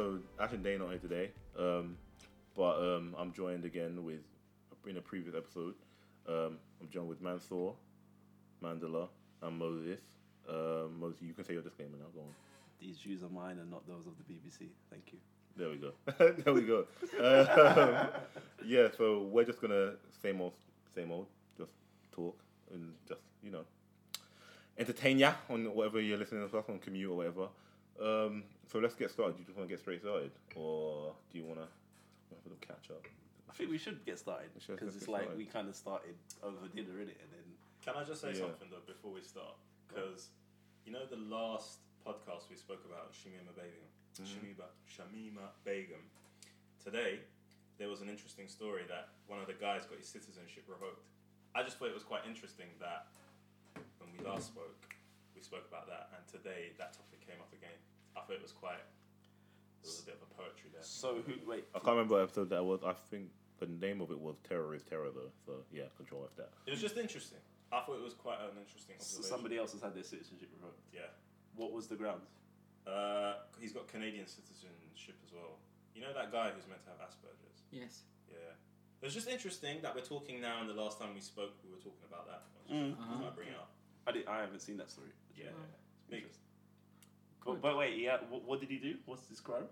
So, Ash and Dane not here today. Um, but um, I'm joined again with in a previous episode. Um, I'm joined with Mansoor, Mandela, and Moses. Um, Moses, you can say your disclaimer now. Go on. These views are mine and not those of the BBC. Thank you. There we go. there we go. Um, yeah, so we're just gonna same old, same old, just talk and just you know entertain ya on whatever you're listening to us on commute or whatever. Um, so let's get started. Do you just want to get straight started, or do you want to have a little catch up? I think we should get started We should because get it's like started. we kind of started over dinner in it, and then Can I just say Yeah. something though before we start? Because you know the last podcast we spoke about Shamima Begum, Shamima Shamima Begum. Today there was an interesting story that one of the guys got his citizenship revoked. I just thought it was quite interesting that when we last spoke, we spoke about that, and today that topic came up again. I thought it was quite. There was a bit of a poetry there. so who? Wait, I can't remember what episode that was. I think the name of it was "Terror is Terror," though. So yeah, control F that. It was just interesting. I thought it was quite an interesting so somebody else has had their citizenship revoked. Yeah. What was the grounds? Uh, he's got Canadian citizenship as well. You know that guy who's meant to have Asperger's? Yes. Yeah. It was just interesting that we're talking now, and the last time we spoke, we were talking about that. I Mm. Uh-huh. trying to bring it up. I did, I haven't seen that story. Yeah. Oh. It's big. But, but wait, yeah. What, what did he do? What's his crime?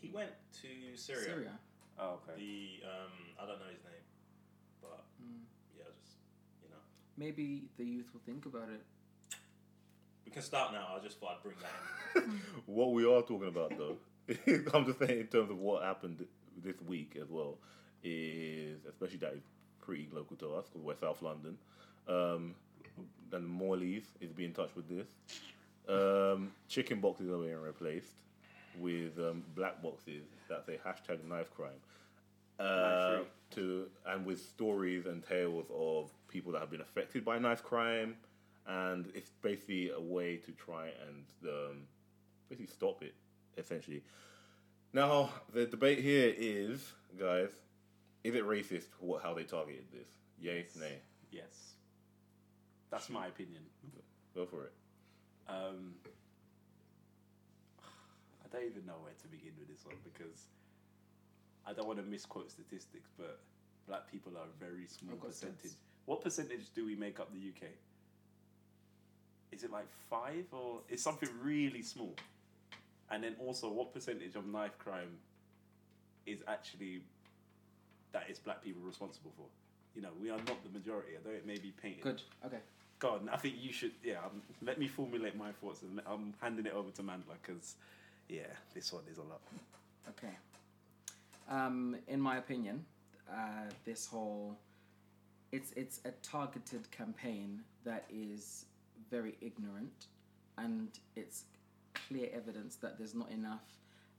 He went to Syria. Syria. Oh, okay. The um, I don't know his name, but Mm. yeah, just you know, Maybe the youth will think about it. we can start now. I just thought I'd bring that in. what we are talking about though, I'm just saying in terms of what happened this week as well, is especially that is pretty local to us because we're South London. Um, and Morley's is being in touch with this. Um, chicken boxes are being replaced with um, black boxes that say hashtag knife crime. Uh, to and with stories and tales of people that have been affected by knife crime, and it's basically a way to try and um, basically stop it, essentially. Now, the debate here is, guys, is it racist what how they targeted this? Yay, nay. Yes. That's my opinion. Go for it. Um, I don't even know where to begin with this one because I don't want to misquote statistics, but black people are a very small percentage. stats. What percentage do we make up the UK? Is it like five or it's something really small? And then also, what percentage of knife crime is actually that is black people responsible for? You know, we are not the majority, although it may be painted. Good. Okay. God, I think you should. Yeah, um, let me formulate my thoughts, and I'm handing it over to Mandela because, yeah, this one is a lot. Okay. Um, in my opinion, uh, this whole it's it's a targeted campaign that is very ignorant, and it's clear evidence that there's not enough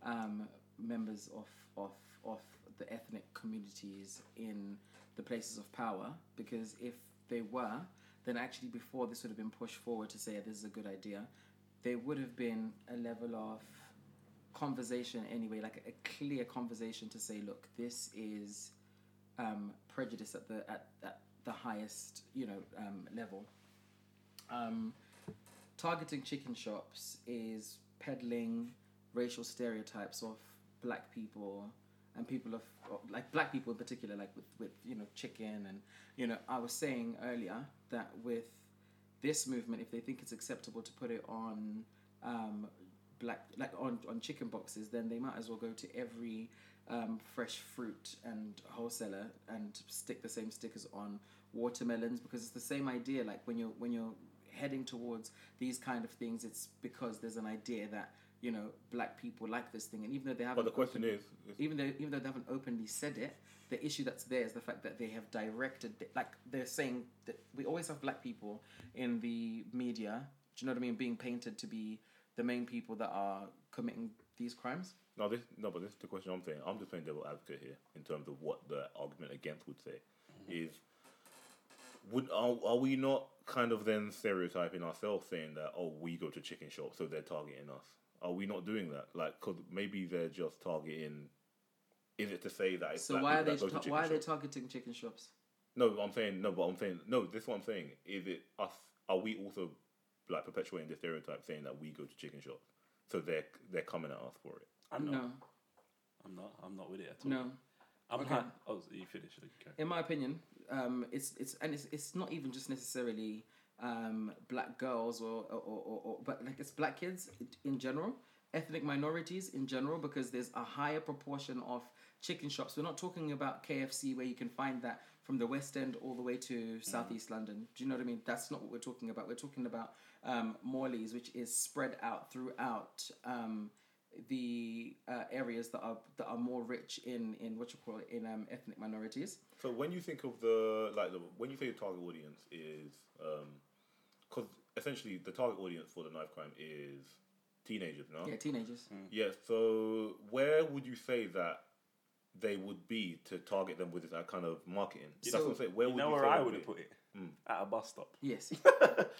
um, members of of of the ethnic communities in the places of power. Because if they were, then actually before this would have been pushed forward to say this is a good idea, there would have been a level of conversation anyway, like a, clear conversation to say, look, this is um, prejudice at the at, at the highest you know um, level. Um, targeting chicken shops is peddling racial stereotypes of black people and people of like black people in particular, like with, with you know chicken and you know I was saying earlier that with this movement, if they think it's acceptable to put it on um, black like on, on chicken boxes, then they might as well go to every um, fresh fruit and wholesaler and stick the same stickers on watermelons because it's the same idea. Like when you're when you're heading towards these kind of things, it's because there's an idea that you know black people like this thing, and even though they haven't But the question opened- is, is even though even though they haven't openly said it, the issue that's there is the fact that they have directed like they're saying that we always have black people in the media. Do you know what I mean? Being painted to be the main people that are committing these crimes. no, this no, but this is the question I'm saying. I'm just playing devil advocate here in terms of what the argument against would say mm-hmm. is would are, are we not kind of then stereotyping ourselves saying that oh we go to chicken shops so they're targeting us are we not doing that like because maybe they're just targeting is it to say that it's So black why are they that go to ta- why are they targeting chicken shops? No, I'm saying no, but I'm saying no. This is what I'm saying. Is it us? Are we also like perpetuating the stereotype, saying that we go to chicken shops, so they're they're coming at us for it? I'm not. I'm not. I'm not with it at all. no. I'm Okay. ha- Oh, you finished. Okay. in my opinion, um, it's it's and it's it's not even just necessarily um, black girls or or, or, or but like it's black kids in general, ethnic minorities in general, because there's a higher proportion of chicken shops. We're not talking about KFC where you can find that from the West End all the way to Southeast London. Do you know what I mean? That's not what we're talking about. We're talking about um, Morley's, which is spread out throughout. Um, the uh, areas that are that are more rich in in what you call it in um, ethnic minorities. So when you think of the like the, when you say the target audience is because essentially the target audience for the knife crime is teenagers, no? Yeah, teenagers. Mm. Yeah. So where would you say that they would be to target them with that uh, kind of marketing? That's what I'm saying. Where You would know you where I would have put it? Mm. At a bus stop. Yes.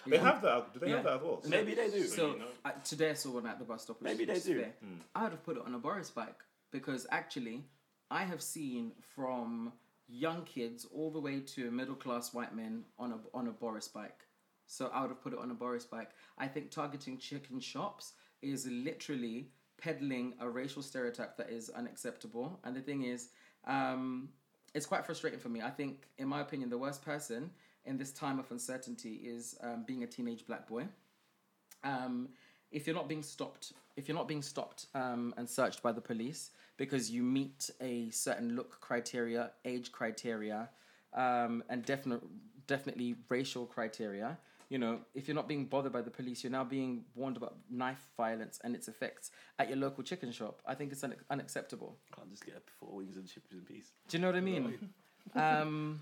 They have that. Do they have that as well? Maybe they do. So you know. uh, today I saw one at the bus stop. Maybe they is do. fair. Mm. I would have put it on a Boris bike because actually I have seen from young kids all the way to middle class white men on a on a Boris bike. So I would have put it on a Boris bike. I think targeting chicken shops is literally peddling a racial stereotype that is unacceptable. And the thing is, um, it's quite frustrating for me. I think, in my opinion, the worst person in this time of uncertainty is um, being a teenage black boy um, if you're not being stopped, if you're not being stopped um, and searched by the police because you meet a certain look criteria, age criteria, um, and definite, definitely racial criteria, you know, if you're not being bothered by the police, you're now being warned about knife violence and its effects at your local chicken shop. I think it's un- unacceptable. Can't just get four wings and chips in peace. Do you know what I mean? um,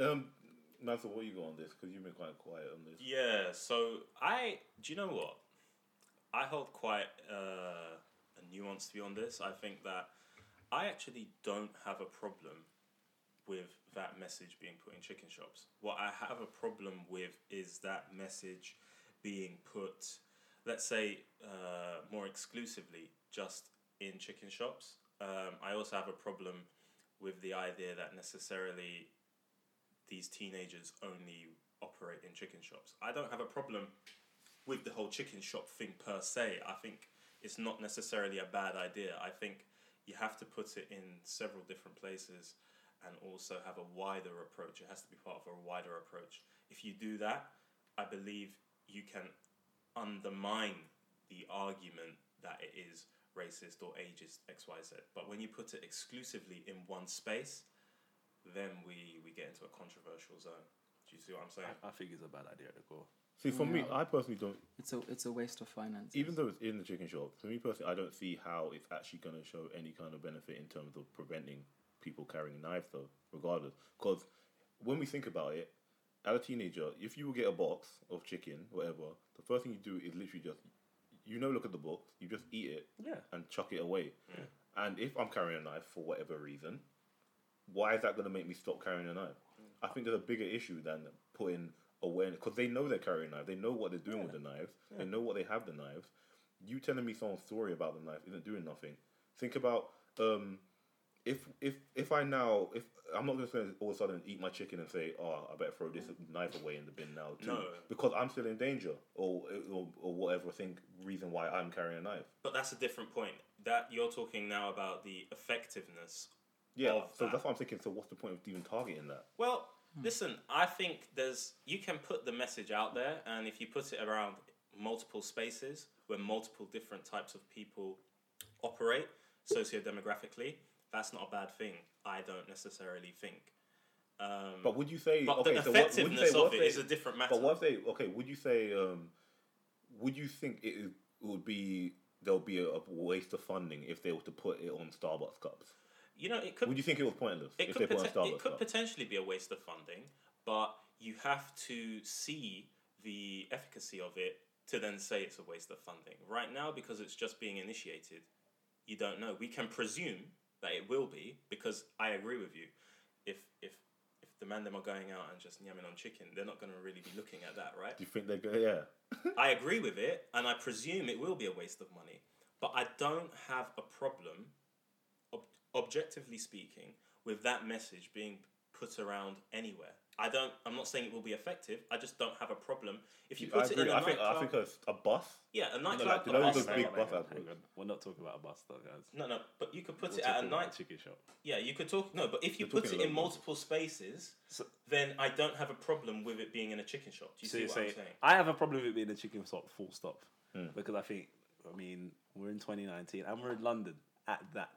Um, Mansoor, what you got on this? Because you've been quite quiet on this. Yeah, so I do you know what? I hold quite uh, a nuanced view on this. I think that I actually don't have a problem with that message being put in chicken shops. What I have a problem with is that message being put, let's say, uh, more exclusively just in chicken shops. Um, I also have a problem with the idea that necessarily these teenagers only operate in chicken shops. I don't have a problem with the whole chicken shop thing per se. I think it's not necessarily a bad idea. I think you have to put it in several different places and also have a wider approach. It has to be part of a wider approach. If you do that, I believe you can undermine the argument that it is racist or ageist XYZ. But when you put it exclusively in one space, then we, we get into a controversial zone. Do you see what I'm saying? I think it's a bad idea to go. See, for me, I personally don't. it's a it's a waste of finance. Even though it's in the chicken shop, for me personally, I don't see how it's actually going to show any kind of benefit in terms of preventing people carrying knives, though, regardless. Because when we think about it, as a teenager, if you will get a box of chicken, whatever, the first thing you do is literally just, you know, look at the box, you just eat it Yeah. and chuck it away. And if I'm carrying a knife for whatever reason, why is that going to make me stop carrying a knife? I think there's a bigger issue than putting awareness because they know they're carrying a knife, they know what they're doing with the knives, they know what they have the knives. You telling me someone's story about the knife isn't doing nothing. Think about um, if if if I now if I'm not just going to all of a sudden eat my chicken and say, oh, I better throw this knife away in the bin now too, No. because I'm still in danger or or, or whatever think reason why I'm carrying a knife. But that's a different point. That you're talking now about the effectiveness. Yeah, of so that. that's what I'm thinking. So what's the point of even targeting that? Well, listen, I think there's you can put the message out there, and if you put it around multiple spaces where multiple different types of people operate socio-demographically, that's not a bad thing. I don't necessarily think. Um, But would you say but okay? the so what, would you effectiveness say, of if it is they- a different matter. But what if they okay? Would you say um, would you think it would be there'll be a, a waste of funding if they were to put it on Starbucks cups? you know, it could Would you think it was pointless it if they could, put it poten- on it could cups? potentially be a waste of funding, but you have to see the efficacy of it to then say it's a waste of funding. Right now, because it's just being initiated, you don't know. We can presume that it will be because I agree with you. If if if the man them are going out and just yamming on chicken, they're not going to really be looking at that, right? Do you think they're go? Yeah. I agree with it, and I presume it will be a waste of money. But I don't have a problem, ob- objectively speaking, with that message being put around anywhere. I don't. I'm not saying it will be effective. I just don't have a problem if you I put it in agree. a I think I think a, a bus. yeah, a like, nightclub. you a know bus, those Hang big on, bus hang on, ads, hang on. We're not talking about a bus though, guys. No, no, but you could put We're it at a talking about night. chicken shop. Yeah, you could talk. No, but if you You're put talking it in local. multiple spaces, So- then I don't have a problem with it being in a chicken shop. Do you So see you're what saying, I'm saying? I have a problem with it being a chicken shop, full stop. Hmm. Because I think, I mean, we're in 2019 and we're in London at that.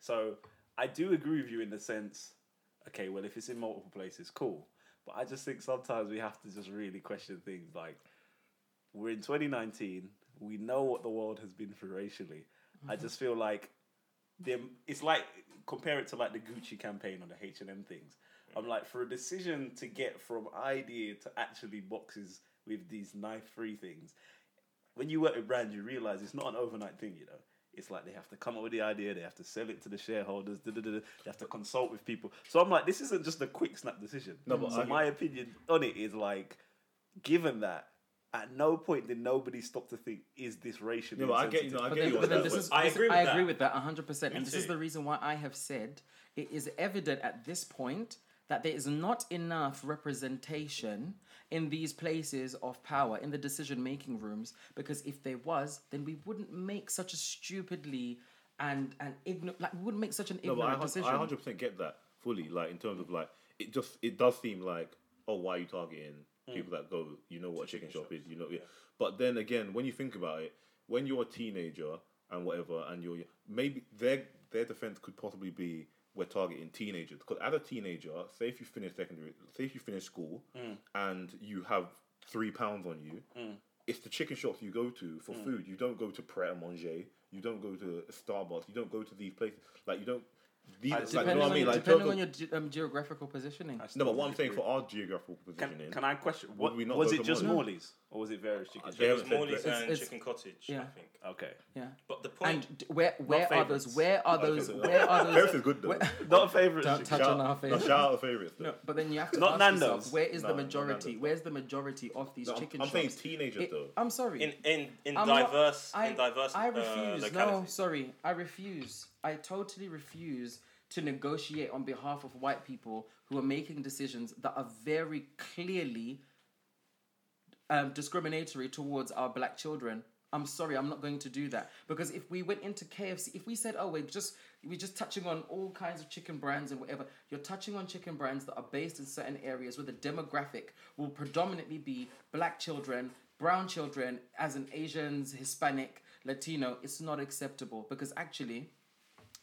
So I do agree with you in the sense, okay, well, if it's in multiple places, cool. But I just think sometimes we have to just really question things like, we're in 2019, we know what the world has been through racially. I mm-hmm. just feel like them it's like compare it to like the Gucci campaign on the H and M things. I'm like for a decision to get from idea to actually boxes with these knife free things. When you work with brands, you realize it's not an overnight thing. You know, it's like they have to come up with the idea, they have to sell it to the shareholders, da, da, da, da, they have to consult with people. So I'm like, this isn't just a quick snap decision. No, but so my opinion on it is like, given that. At no point did nobody stop to think, is this racially Yeah, but I get you. insensitive? I But get then, you. but then that, this is, I this- agree with I that. agree with that 100%. And this is the reason why I have said it is evident at this point that there is not enough representation in these places of power, in the decision making rooms, because if there was, then we wouldn't make such a stupidly and and ignorant, like, we wouldn't make such an No, but I, ignorant hun- decision. I 100% get that fully. Like in terms of like, it just it does seem like, oh, why are you targeting mm. people that go? You know what a chicken, shop is. You know, yeah. But then again, when you think about it, when you're a teenager and whatever, and you're maybe their their defense could possibly be we're targeting teenagers because as a teenager, say if you finish secondary, say if you finish school mm. and you have three pounds on you, mm. it's the chicken shops you go to for mm. food. You don't go to Pret a Manger. You don't go to Starbucks. You don't go to these places. Like you don't. These, uh, like, you know what I on, mean? your, Like depending on your ge- um, geographical positioning. no, but what I'm saying for our geographical positioning, can I question? Would What, we not was it to just Morley's? Morley's or was it various chicken Uh, shops? It was It's- Morley's it's- and it's- Chicken Cottage, yeah. I think. Okay. Yeah. But the point, And d- where where are favourites. those? Where are those? Okay, Where are those? Paris is good though. where- Not a favorite. Don't chicken. touch on our no, favourites. shout out the favorites. Though. No, but then you have to Not ask Nando's. yourself, where is No, the not majority? Nando's. Where's the majority of these No, I'm- chicken I'm saying shops? teenagers It- though. I'm sorry. in in in I'm not- diverse I, in diverse I uh, refuse. no, localities. sorry. I refuse. I totally refuse to negotiate on behalf of white people who are making decisions that are very clearly um, discriminatory towards our black children. I'm sorry, I'm not going to do that because if we went into KFC, if we said, "Oh, we're just we're just touching on all kinds of chicken brands and whatever," you're touching on chicken brands that are based in certain areas where the demographic will predominantly be black children, brown children, as in Asians, Hispanic, Latino. It's not acceptable because actually,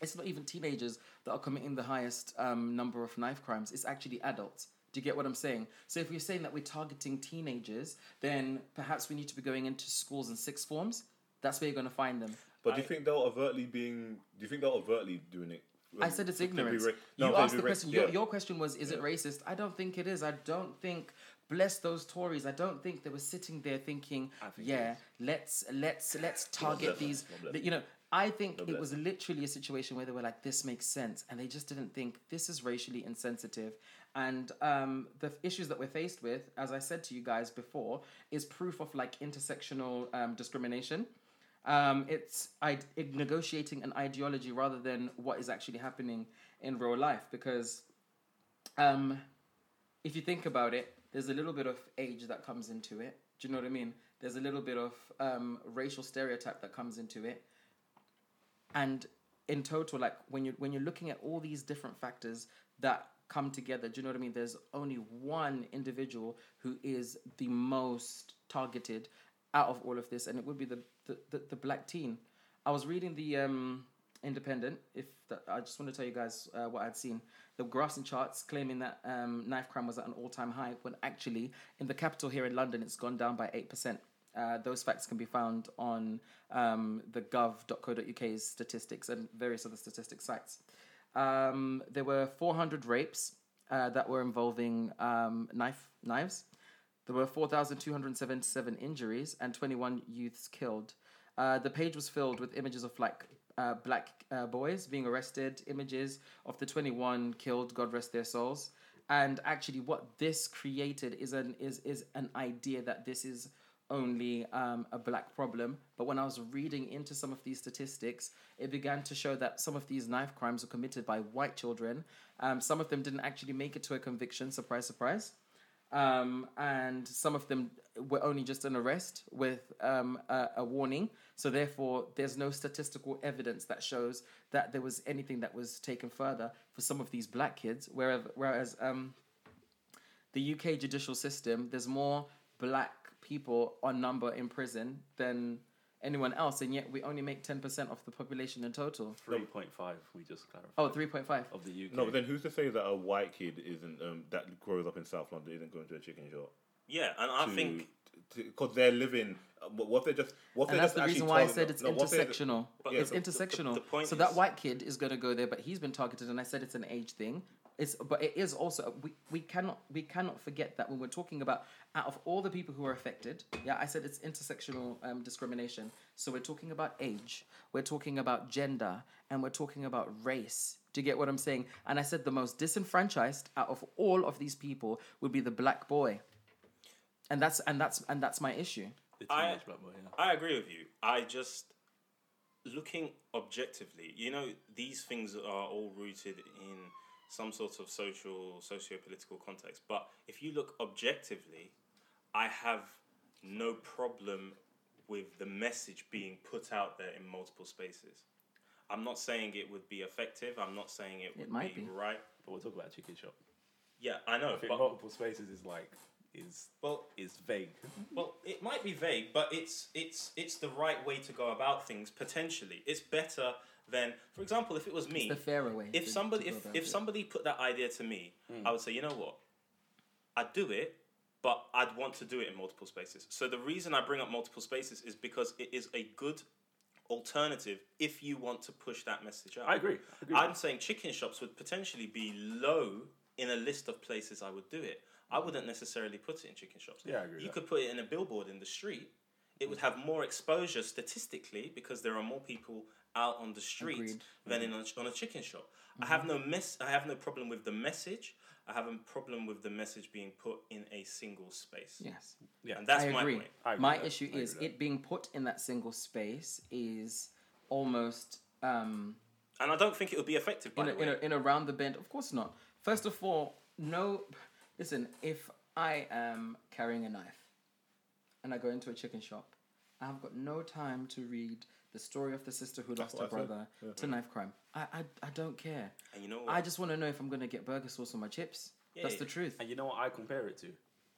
it's not even teenagers that are committing the highest um, number of knife crimes. It's actually adults. Do you get what I'm saying? So if we're saying that we're targeting teenagers, then perhaps we need to be going into schools and sixth forms. That's where you're going to find them. But do you think they're overtly being? Do you think they're overtly doing it? I said it's ignorance. ra- no, you asked the ra- question. yeah. Your, your question was, is it racist? I don't think it is. I don't think. Bless those Tories. I don't think they were sitting there thinking, think yeah, let's let's let's target these. God bless the- you know, I think it was literally a situation where they were like, this makes sense, and they just didn't think this is racially insensitive. And um, the issues that we're faced with, as I said to you guys before, is proof of like intersectional um, discrimination. Um, it's I, negotiating an ideology rather than what is actually happening in real life. Because um, if you think about it, there's a little bit of age that comes into it. Do you know what I mean? There's a little bit of um, racial stereotype that comes into it. And in total, like when you when you're looking at all these different factors that come together, do you know what I mean? There's only one individual who is the most targeted out of all of this, and it would be the the, the, the black teen. I was reading the um, Independent. If the, I just want to tell you guys uh, what I'd seen, the graphs and charts claiming that um, knife crime was at an all-time high, when actually in the capital here in London, it's gone down by eight percent. Uh, those facts can be found on um, the gov.co.uk's statistics and various other statistic sites. Um, there were 400 rapes uh, that were involving um, knife knives. There were 4,277 injuries and 21 youths killed. Uh, the page was filled with images of like uh, black uh, boys being arrested, images of the 21 killed, God rest their souls. And actually, what this created is an is is an idea that this is only um, a black problem. But when I was reading into some of these statistics, it began to show that some of these knife crimes were committed by white children. Um, some of them didn't actually make it to a conviction. Surprise, surprise. Um, and some of them were only just an arrest with um, a, a warning. So therefore, there's no statistical evidence that shows that there was anything that was taken further for some of these black kids. Whereas, whereas um, the UK judicial system, there's more black people on number in prison than anyone else, and yet we only make 10% of the population in total. 3.5, we just clarified. Oh, 3.5. Of the UK. No, but then who's to say that a white kid isn't um, that grows up in South London isn't going to a chicken shop? Yeah, and I to- think because they're living. uh, What what if they just? What if And they that's just the reason why I said it's no, what if they- intersectional. But it's the- the- intersectional. the point so that white kid is going to go there, but he's been targeted, and I said it's an age thing. It's, but it is also we, we cannot we cannot forget that when we're talking about out of all the people who are affected, yeah, I said it's intersectional um, discrimination. So we're talking about age, we're talking about gender, and we're talking about race. Do you get what I'm saying? And I said the most disenfranchised out of all of these people would be the black boy, and that's and that's and that's my issue. The I- teenage black boy, yeah. I agree with you. I just looking objectively, you know, these things are all rooted in some sort of social, socio-political context. But if you look objectively, I have no problem with the message being put out there in multiple spaces. I'm not saying it would be effective. I'm not saying it would might be, be. right. But we'll talk about chicken shop. Yeah, I know. I think But, multiple spaces is like is well, is vague. Well, it might be vague, but it's it's it's the right way to go about things. Potentially, it's better than, for example, if it was me, the fairer way If to- somebody to go if, about if it. somebody put that idea to me, hmm. I would say, you know what, I'd do it, but I'd want to do it in multiple spaces. So the reason I bring up multiple spaces is because it is a good alternative if you want to push that message out. I agree. I agree. I'm saying chicken shops would potentially be low in a list of places I would do it. I hmm. wouldn't necessarily put it in chicken shops. Yeah, I agree with You that. could put it in a billboard in the street. It would hmm. have more exposure statistically because there are more people out on the street Agreed. than in a, on a chicken shop. I have no mess. I have no problem with the message. I have a problem with the message being put in a single space. yes. yeah. And that's I my agree. point. I agree My that. issue I agree is that. it being put in that single space is almost um, And I don't think it would be effective. By in a, the in, a, in a round the bend. Of course not. First of all, no. Listen, if I am carrying a knife and I go into a chicken shop, I have got no time to read the story of the sister who lost her I said. brother to knife crime. I, I, I don't care. and you know what? I just want to know if I'm going to get burger sauce on my chips. That's Yeah. the truth. And you know what I compare it to?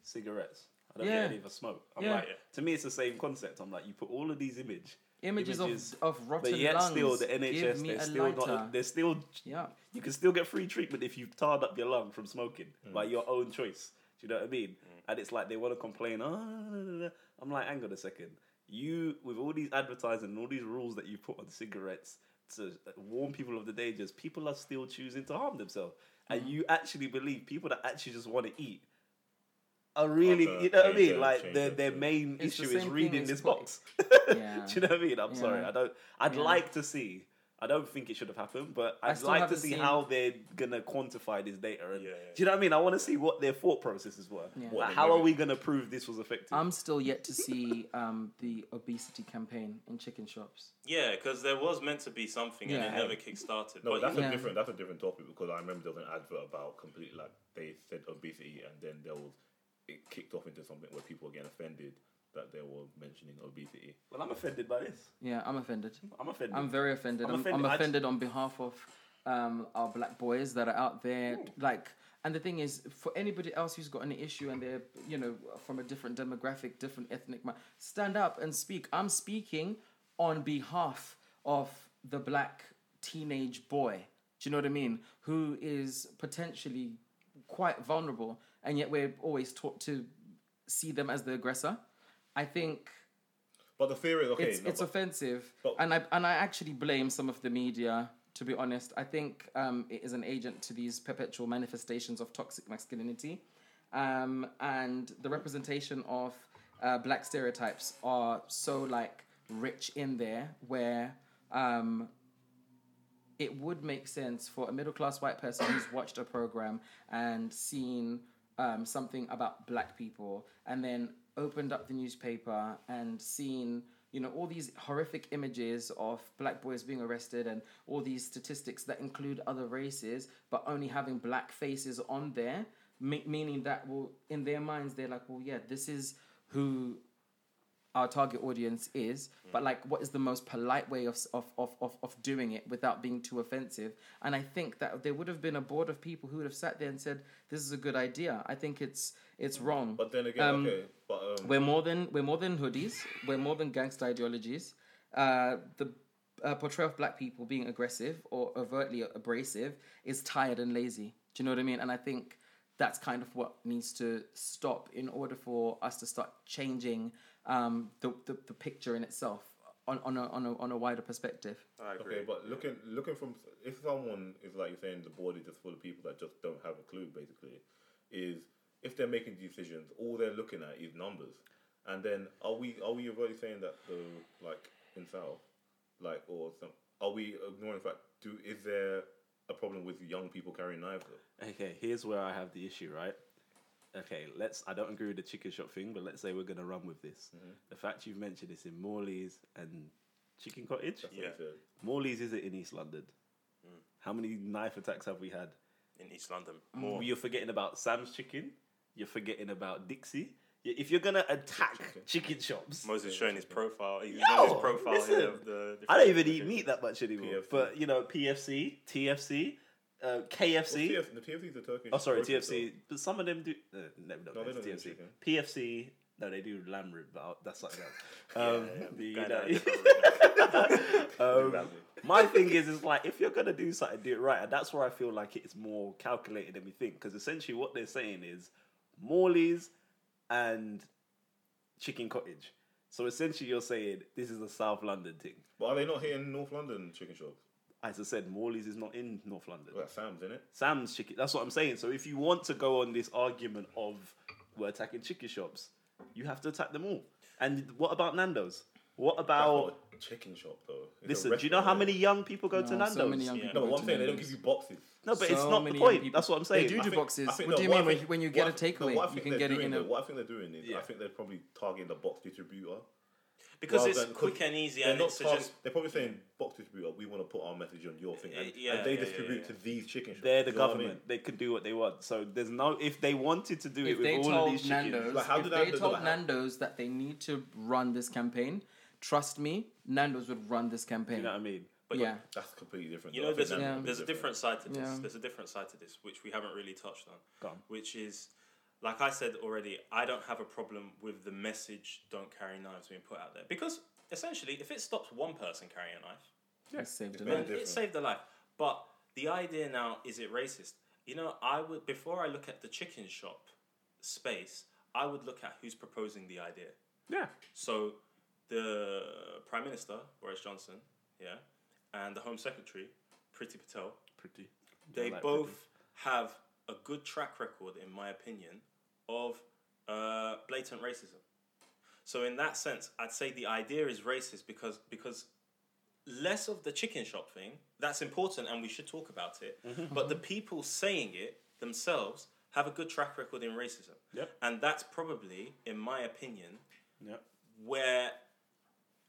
Cigarettes. I don't Yeah. get any of a smoke. I'm Yeah. like, to me, it's the same concept. I'm like, you put all of these image Images, images, of, of rotten but yet lungs. still the Give NHS me they're a still lighter. not. They're still. Yeah. You can still get free treatment if you've tarred up your lung from smoking Mm. by your own choice. Do you know what I mean? And it's like they want to complain. Oh, no, no, no, no." I'm like, hang on a second. You with all these advertising and all these rules that you put on cigarettes to warn people of the dangers, people are still choosing to harm themselves. And Mm. you actually believe people that actually just want to eat are really, Are you know what I mean? like change their, their their main It's the issue is reading this put- box. Yeah. Do you know what I mean? I'm sorry. I don't. I'd Yeah. like to see. I don't think it should have happened, but I I'd still like to haven't see seen- how they're gonna quantify this data. And Yeah, yeah, do you know what I mean? I want to see what their thought processes were. Yeah. Like, they how are we gonna prove this was effective? I'm still yet to see um, the obesity campaign in chicken shops. yeah, because there was meant to be something and Yeah. it never kick-started. No, but that's you- a different. That's a different topic because I remember there was an advert about complete like they said obesity and then there was it kicked off into something where people were getting offended that they were mentioning obesity. well, I'm offended by this. Yeah, I'm offended. I'm offended. I'm very offended. I'm I'm, I'm offended. I on behalf of um, our black boys that are out there. Like, and the thing is, for anybody else who's got an issue and they're, you know, from a different demographic, different ethnic, stand up and speak. I'm speaking on behalf of the black teenage boy. Do you know what I mean? Who is potentially quite vulnerable, and yet we're always taught to see them as the aggressor. I think But the theory is okay. it's no, it's but- offensive, but- and I and I actually blame some of the media. To be honest, I think um, it is an agent to these perpetual manifestations of toxic masculinity, um, and the representation of uh, black stereotypes are so like rich in there where um, it would make sense for a middle class white person who's watched a program and seen um, something about black people and then opened up the newspaper and seen you know all these horrific images of black boys being arrested and all these statistics that include other races but only having black faces on there me- meaning that well in their minds they're like well yeah this is who our target audience is but like what is the most polite way of, of, of, of, of doing it without being too offensive and i think that there would have been a board of people who would have sat there and said this is a good idea i think it's it's wrong But then again, Um, okay, but um, we're more than we're more than hoodies. We're more than gangster ideologies. Uh, the uh, portrayal of black people being aggressive or overtly abrasive is tired and lazy. Do you know what I mean? And I think that's kind of what needs to stop in order for us to start changing um, the, the the picture in itself on on a on a on a wider perspective. I agree. Okay, but looking looking from if someone is like you're saying the board is just full of people that just don't have a clue, basically, is if they're making decisions, all they're looking at is numbers, and then are we are we already saying that the like in South, like or some are we ignoring the fact do is there a problem with young people carrying knives? Though? Okay, here's where I have the issue, right? Okay, let's. I don't agree with the chicken shop thing, but let's say we're gonna run with this. The fact you've mentioned this in Morley's and Chicken Cottage. That's Yeah. he. Morley's is it in East London? How many knife attacks have we had? in East London. Mm. More. You're forgetting about Sam's Chicken. You're forgetting about Dixy. If you're gonna attack chicken, shops, Moses showing his profile. He's Yo, his profile listen. here of the. I don't even eat meat that much anymore. PFC. But you know, PFC, TFC, uh, Well, KFC. TF, the TFC is a Turkish. Oh, sorry, TFC. But some of them do. Uh, no, no, No, TFC. PFC. No, they do lamb rib, but that's something else. Um, yeah, the- going you down a know- different route. um, my thing is, is like if you're gonna do something, do it right, and that's where I feel like it's more calculated than we think. Because essentially, what they're saying is Morley's and Chicken Cottage. So essentially, you're saying this is a South London thing. But are they not here in North London chicken shops? As I said, Morley's is not in North London. Well, Sam's, isn't it? Sam's chicken. That's what I'm saying. So if you want to go on this argument of we're attacking chicken shops, you have to attack them all. And what about Nando's? What about not a chicken shop though. It's listen? Do you know how many young people go to Nando's? so many young Yeah. people No, but go what I'm to saying they don't give you boxes. no, but it's not the point. people- That's what I'm They saying. do I do boxes. I think- What no, do you I mean when think- you- when you get a think- no, takeaway, what I you think can they're get it doing in a- What I think they're doing is, Yeah. I think they're probably targeting the box distributor. Because rather it's than- quick and easy, They're and not it's to target, just They're probably saying box distributor. We want to put our message on your thing, and, yeah, and they yeah, yeah, distribute yeah. to these chicken shops. They're the You know what I mean? government. They can do what they want. So there's no. If they wanted to do it if with they all of told these chickens, Nando's, Like, how if did they Nando's- told like, how- Nando's that they need to run this campaign, trust me, Nando's would run this campaign. you know what I mean? But yeah, That's completely different. You though. know, I there's a that's Yeah. completely there's a different side to this. Yeah. There's a different side to this which we haven't really touched on. Go on. Which is, like I said already, I don't have a problem with the message "Don't carry knives" being put out there because essentially, if it stops one person carrying a knife, yeah, it saved a life. it saved a life. But the idea now is it racist? You know, I would before I look at the chicken shop space, I would look at who's proposing the idea. Yeah. So the Prime Minister, Boris Johnson, yeah, and the Home Secretary, Priti Patel, Pretty. they like both pretty. have a good track record, in my opinion, of uh, blatant racism. So in that sense, I'd say the idea is racist because because less of the chicken shop thing that's important and we should talk about it. Mm-hmm. But the people saying it themselves have a good track record in racism, Yep. and that's probably, in my opinion, Yep. where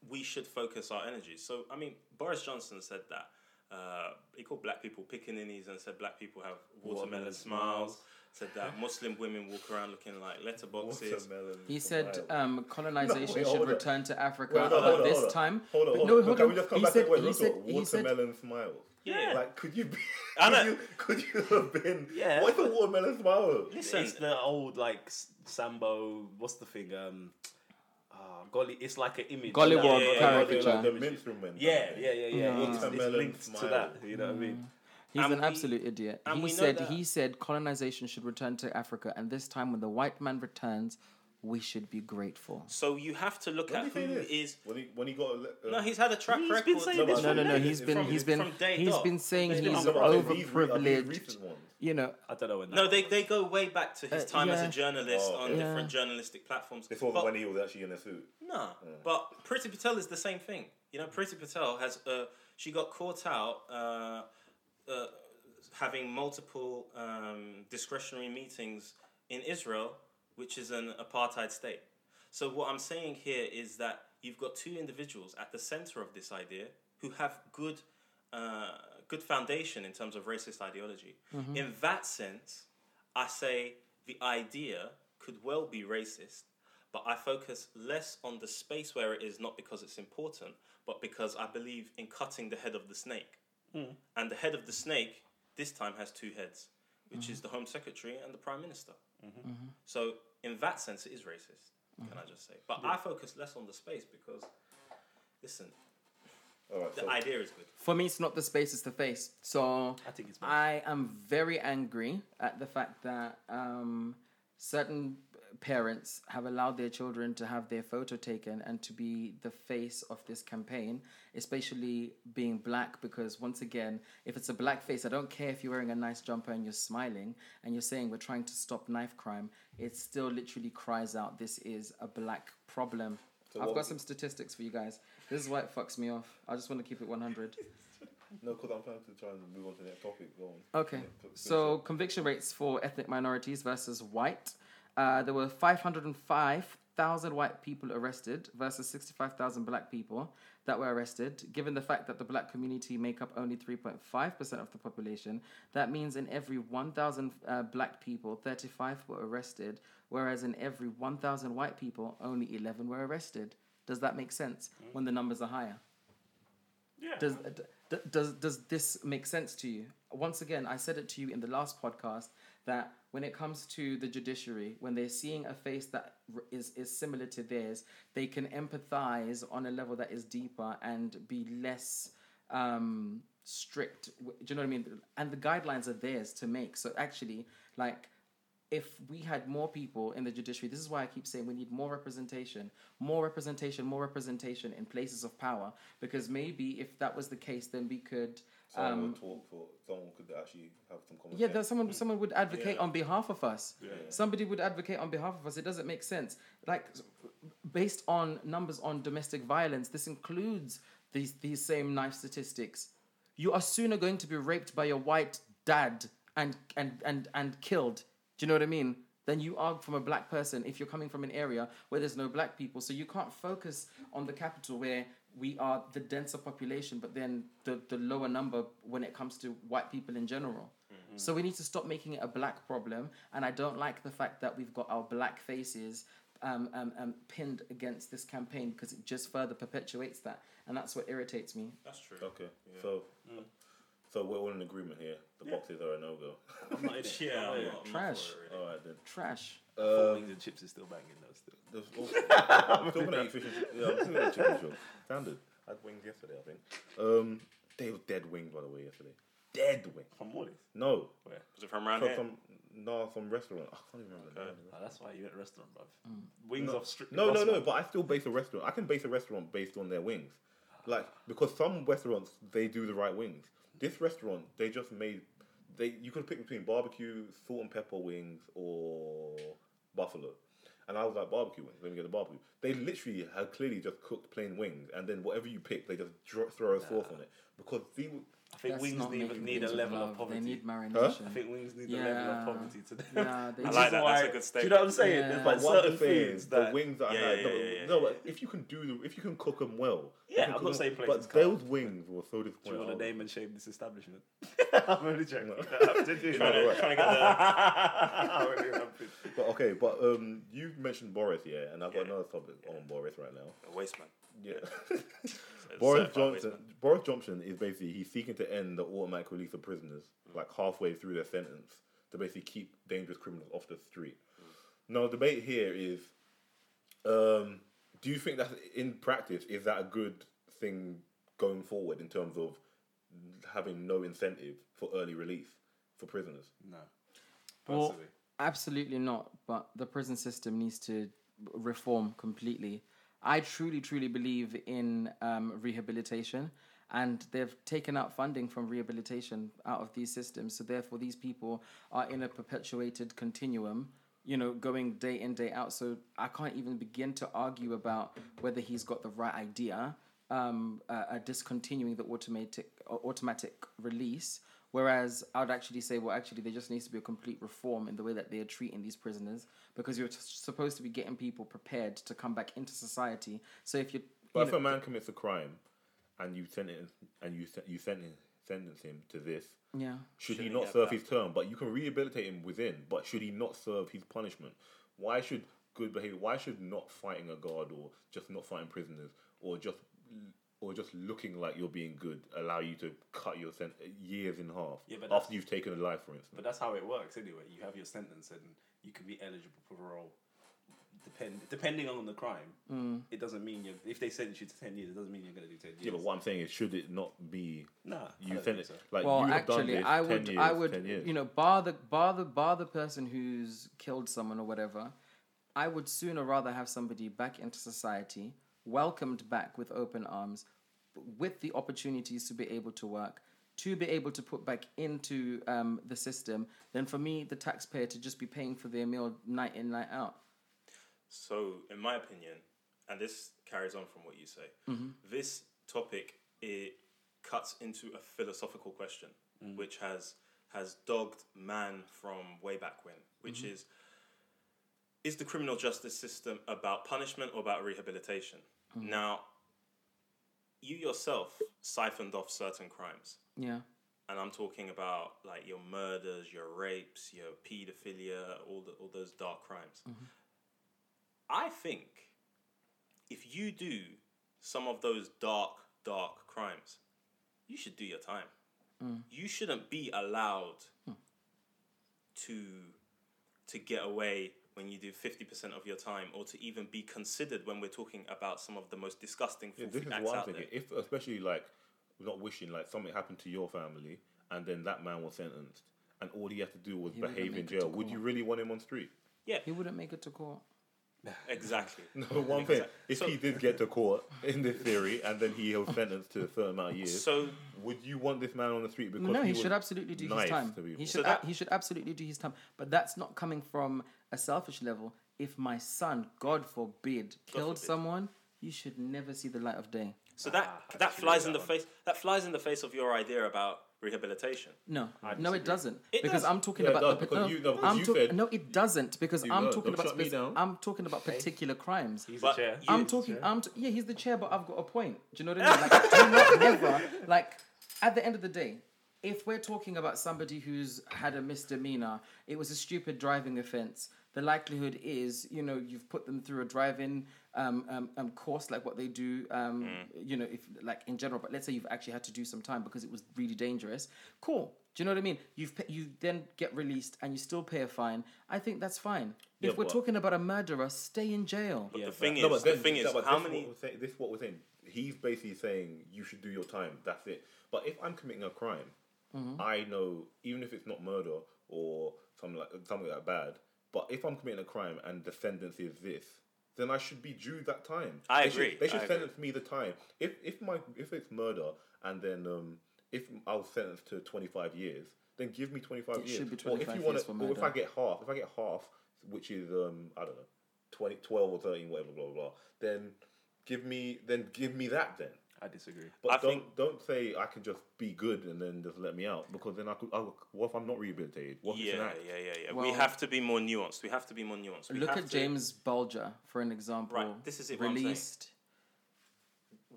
we should focus our energies. So, I mean, Boris Johnson said that. Uh, he called black people pickaninnies and said black people have watermelon, Watermelon smiles. Said that Muslim women walk around looking like letterboxes. Watermelon He said um, colonization wait, should return to Africa, Wait, hold on, but hold on, this hold on. time. Hold on, but hold no, on. hold Can we just come he back said, to wait, he said, talk? he said, Watermelon smile. Yeah. Like, could you be? I Could know. you, could you have been? Yeah. What's a watermelon smile? Listen, It's the old like Sambo. What's the thing? Um, ah, golly, it's like an image. Gollywog Yeah, yeah, yeah, caricature. Like the minstrel men. Yeah, yeah, yeah, yeah. Yeah. It's, it's Watermelon linked to that. You know what I mean? He's And an we- absolute idiot. He said he said colonization should return to Africa, and this time when the white man returns, we should be grateful. so you have to look When at did he who this? is. when he when he got. Uh, No, he's had a track He's record. been saying No, this No, no, no. He's been he's been from day he's dot. been saying Day he's dot. No, but I think these re- are these overprivileged. You know, I don't know when. That No, they, they go way back to his Uh, time as a journalist Oh, on okay. different journalistic platforms. This was But- when he was actually in a suit. No, but Priti Patel is the same thing. You know, Priti Patel has uh, she got caught out uh, uh, having multiple um, discretionary meetings in Israel, which is an apartheid state. So what I'm saying here is that you've got two individuals at the center of this idea who have good, uh, good foundation in terms of racist ideology. Mm-hmm. In that sense, I say the idea could well be racist, but I focus less on the space where it is, not because it's important, but because I believe in cutting the head of the snake. Mm. And the head of the snake this time has two heads, which mm-hmm. is the Home Secretary and the Prime Minister. Mm-hmm. So, in that sense, it is racist, can I just say? But I focus less on the space because, listen, All right. the So, idea is good. For me, it's not the space; it's the face. So I think it's both. I am very angry at the fact that um, certain parents have allowed their children to have their photo taken and to be the face of this campaign, especially being black. Because once again, if it's a black face, I don't care if you're wearing a nice jumper and you're smiling and you're saying we're trying to stop knife crime. It still literally cries out, "This is a black problem." So I've got some statistics for you guys. This is why it fucks me off. I just want to keep it 100. no, because I'm trying to try and move on to the next topic. Go on. Okay. Yeah, So conviction rates for ethnic minorities versus white. Uh, there were 505,000 white people arrested versus 65,000 black people that were arrested. Given the fact that the black community make up only 3.5% of the population, that means in every 1,000 uh, black people, 35 were arrested, whereas in every 1,000 white people, only 11 were arrested. Does that make sense when the numbers are higher? yeah. Does, d- does, does this make sense to you? Once again, I said it to you in the last podcast that when it comes to the judiciary, when they're seeing a face that is, is similar to theirs, they can empathize on a level that is deeper and be less um, strict. Do you know what I mean? And the guidelines are theirs to make. So actually, like, if we had more people in the judiciary, this is why I keep saying we need more representation, more representation, more representation in places of power. Because maybe if that was the case, then we could. Someone Um, would talk for. Someone could actually have some common yeah, that someone someone would advocate Yeah. on behalf of us. Yeah. Somebody would advocate on behalf of us. It doesn't make sense. Like based on numbers on domestic violence, this includes these these same knife statistics. You are sooner going to be raped by your white dad and and and and killed. Do you know what I mean? Than you are from a black person if you're coming from an area where there's no black people. So you can't focus on the capital where we are the denser population, but then the, the lower number when it comes to white people in general. So we need to stop making it a black problem. And I don't like the fact that we've got our black faces um, um, um, pinned against this campaign because it just further perpetuates that. And that's what irritates me. That's true. Okay. So, so we're all in agreement here. The boxes are a no go. I'm not in it. Yeah, I'm not I'm not, Trash. for it, really. all right then. Trash. Four Uh, wings and chips is still banging though. Still. there's also, I'm still gonna eat yeah, I'm still gonna eat. Standard. I had wings yesterday. I think. Um, they were dead wings by the way yesterday. Dead wings. From Morley's. No, Where? Was it from around from here? some no some restaurant. I can't even remember the name. of the Ah, that's why you at a restaurant, bruv. Wings off strictly. No, no, no. Bossman. But I still base a restaurant. I can base a restaurant based on their wings, like because some restaurants they do the right wings. This restaurant they just made. They you could pick between barbecue, salt and pepper wings, or buffalo. And I was like barbecue wings. Let me get the barbecue. They literally had clearly just cooked plain wings, and then whatever you pick, they just throw a sauce on it because they. I think That's wings not need, need a level love. of poverty. They need marination. I think wings need a level of poverty to them. Yeah, they I like that, why- that's a good statement. Do you know what I'm saying? Yeah. There's like But what I'm certain saying, foods the that. wings that Yeah, I had, yeah, no, yeah, yeah, no, but if you can do the, if you can cook them well, you Yeah, can I'm cook not 'em- saying But places can't. those wings were so disappointing. Do you want to name and shame this establishment? I'm only joking. I'm Trying to, trying to get the. I'm only jumping. But okay, but um, you mentioned Boris, yeah, and I've got another topic on Boris right now. A waste man. Yeah, It's Boris Johnson. waste. Boris Johnson is basically he's seeking to end the automatic release of prisoners, like halfway through their sentence, to basically keep dangerous criminals off the street. Now, the debate here is, um, do you think that in practice is that a good thing going forward in terms of having no incentive for early release for prisoners? No. Well, absolutely not. But the prison system needs to reform completely. I truly, truly believe in um, rehabilitation, and they've taken out funding from rehabilitation out of these systems. So therefore, these people are in a perpetuated continuum. You know, going day in day out. So I can't even begin to argue about whether he's got the right idea. Um, uh, discontinuing the automatic automatic release Whereas I'd actually say, well, actually, there just needs to be a complete reform in the way that they are treating these prisoners because you're t- supposed to be getting people prepared to come back into society. So if you, But you if know, a man commits a crime, and you sentence and you sen- you sentence sentence him to this, yeah, should he Shouldn't he not serve his term? But you can rehabilitate him within. But should he not serve his punishment? Why should good behavior? Why should not fighting a guard or just not fighting prisoners or just or just looking like you're being good allow you to cut your sen- years in half Yeah, but after you've taken a life, for instance? But that's how it works anyway. You have your sentence and you can be eligible for parole. Depend depending on the crime, Mm. it doesn't mean you. If they sentence you to ten years, it doesn't mean you're going to do ten years. yeah, but what I'm saying is, should it not be Nah, you don't sentence so. like well, you have done actually, this, I 10 would, years, I would, you know, bar the bar the bar the person who's killed someone or whatever. I would sooner rather have somebody back into society, welcomed back with open arms, with the opportunities to be able to work, to be able to put back into um, the system, than for me, the taxpayer, to just be paying for their meal night in, night out. So, in my opinion, and this carries on from what you say, mm-hmm. this topic it cuts into a philosophical question, mm. which has has dogged man from way back when, which mm-hmm. is is the criminal justice system about punishment or about rehabilitation? Mm. Now, you yourself siphoned off certain crimes. Yeah. And I'm talking about like your murders, your rapes, your paedophilia, all the, all those dark crimes. Mm-hmm. I think if you do some of those dark, dark crimes, you should do your time. Mm. You shouldn't be allowed hmm. to to get away when you do fifty percent of your time, or to even be considered when we're talking about some of the most disgusting Yeah, this is acts what I'm out there. thinking. If especially like not wishing like something happened to your family and then that man was sentenced and all he had to do was He behave in make it to jail, would you really want him on street? Yeah, He wouldn't make it to court. exactly. No, one thing. If So- he did get to court in this theory and then he was sentenced to a certain amount of years, So would you want this man on the street because no, he, was should absolutely do nice his time. to people? He So should that- a- he should absolutely do his time. But that's not coming from a selfish level. If my son, God forbid, killed forbid. someone, you should never see the light of day. So that Ah, I that flies with in the one. face. That flies in the face of your idea about rehabilitation. No, I no, it doesn't. It because does. I'm talking Yeah, about does, the because no, you- no, because I'm you talk- no, it doesn't because You I'm know, talking about shut me. I'm talking about particular crimes. He's But the chair. I'm You- talking. I'm t- yeah, he's the chair, but I've got a point. Do you know what I mean? Like, do not never like. At the end of the day, if we're talking about somebody who's had a misdemeanor, it was a stupid driving offense. The likelihood is, you know, you've put them through a driving um, um, um, course, like what they do, um, you know, if like in general. But let's say you've actually had to do some time because it was really dangerous. Cool. Do you know what I mean? You've pa- you then get released and you still pay a fine. I think that's fine. Yeah, if we're but- talking about a murderer, stay in jail. But Yeah, the but- thing No, is, but the then, thing is, no, but how many? What saying, this is what we're saying. He's basically saying you should do your time. That's it. But if I'm committing a crime, Mm-hmm. I know even if it's not murder or something like something like bad. But if I'm committing a crime and the sentence is this, then I should be due that time. I They agree, Should, they should I agree. sentence me the time. If if my if it's murder and then um if I was sentenced to 25 years, then give me 25 It years. should be or if 25 you want years to, for or if I get half, if I get half, which is um I don't know, 20, 12 or 13, whatever, blah blah blah, then give me then give me that then. I disagree. But I don't think- don't say I can just be good and then just let me out because then I could. I, what if I'm not rehabilitated? What if it's an Yeah, yeah, yeah, yeah. we have to be more nuanced. We have to be more nuanced. We Look have at to- James Bulger for an example. Right, this is it, what I'm saying. Released.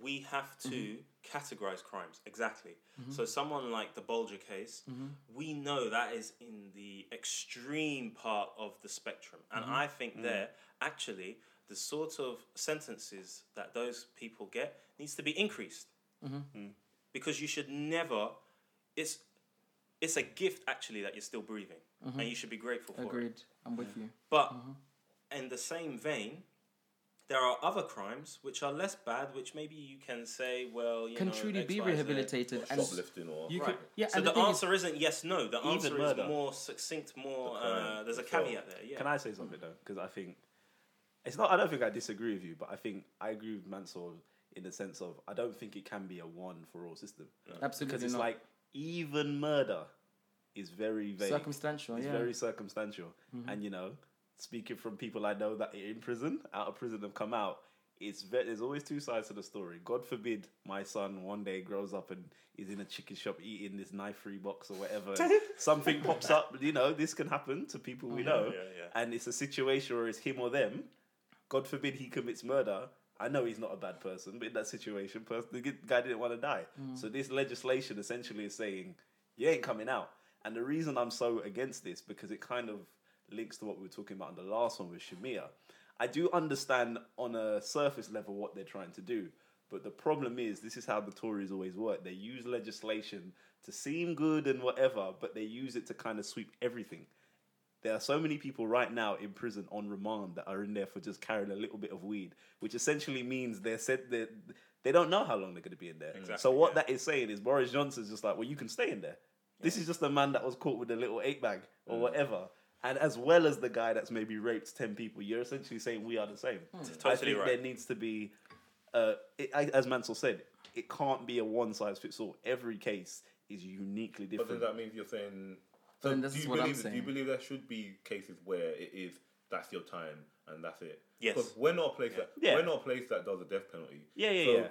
we have to Mm-hmm. categorize crimes exactly. So someone like the Bulger case, Mm-hmm. we know that is in the extreme part of the spectrum, and Mm-hmm. I think there actually the sort of sentences that those people get needs to be increased Mm-hmm. because you should never. It's it's a gift actually that you're still breathing, and you should be grateful for it. Mm-hmm. Agreed. I'm with you. But in the same vein, there are other crimes which are less bad, which maybe you can say, well, you Can know, truly X, be Y, Z. rehabilitated and Shoplifting or you Right. could yeah. so and the, the, thing is, answer is, not yes, no. The answer is murder. more succinct, more. The Uh, there's a caveat there. Yeah. Can I say something though? Because I think it's not. I don't think I disagree with you, but I think I agree with Mansoor in the sense of I don't think it can be a one for all system. absolutely Because it's not. like even murder is very vague. circumstantial. It's yeah. Mm-hmm. very circumstantial, and you know, speaking from people I know that are in prison, out of prison, have come out. it's ve- there's always two sides to the story. God forbid my son one day grows up and is in a chicken shop eating this knife-free box or whatever. something pops up. You know, this can happen to people we know, yeah, yeah. and it's a situation where it's him or them. God forbid he commits murder. I know he's not a bad person, but in that situation, person, the guy didn't want to die. Mm. So this legislation essentially is saying you ain't coming out. And the reason I'm so against this because it kind of links to what we were talking about in the last one with Shamia. I do understand on a surface level what they're trying to do, but the problem is this is how the Tories always work. They use legislation to seem good and whatever, but they use it to kind of sweep everything. There are so many people right now in prison on remand that are in there for just carrying a little bit of weed, which essentially means they're said that they don't know how long they're going to be in there. Exactly, so what yeah. that is saying is Boris Johnson's just like, well, you can stay in there. This is just a man that was caught with a little eight bag or whatever. And as well as the guy that's maybe raped 10 people, you're essentially saying we are the same. I Totally think right. there needs to be, uh, it, as Mansoor said, it can't be a one size fits all. Every case is uniquely But then different. that means you're saying. So Then this do is you what I'm believe? Do you believe there should be cases where it is that's your time and that's it? Yes. Because we're not a place that Yeah. we're not a place that does a death penalty. Yeah, yeah, so yeah.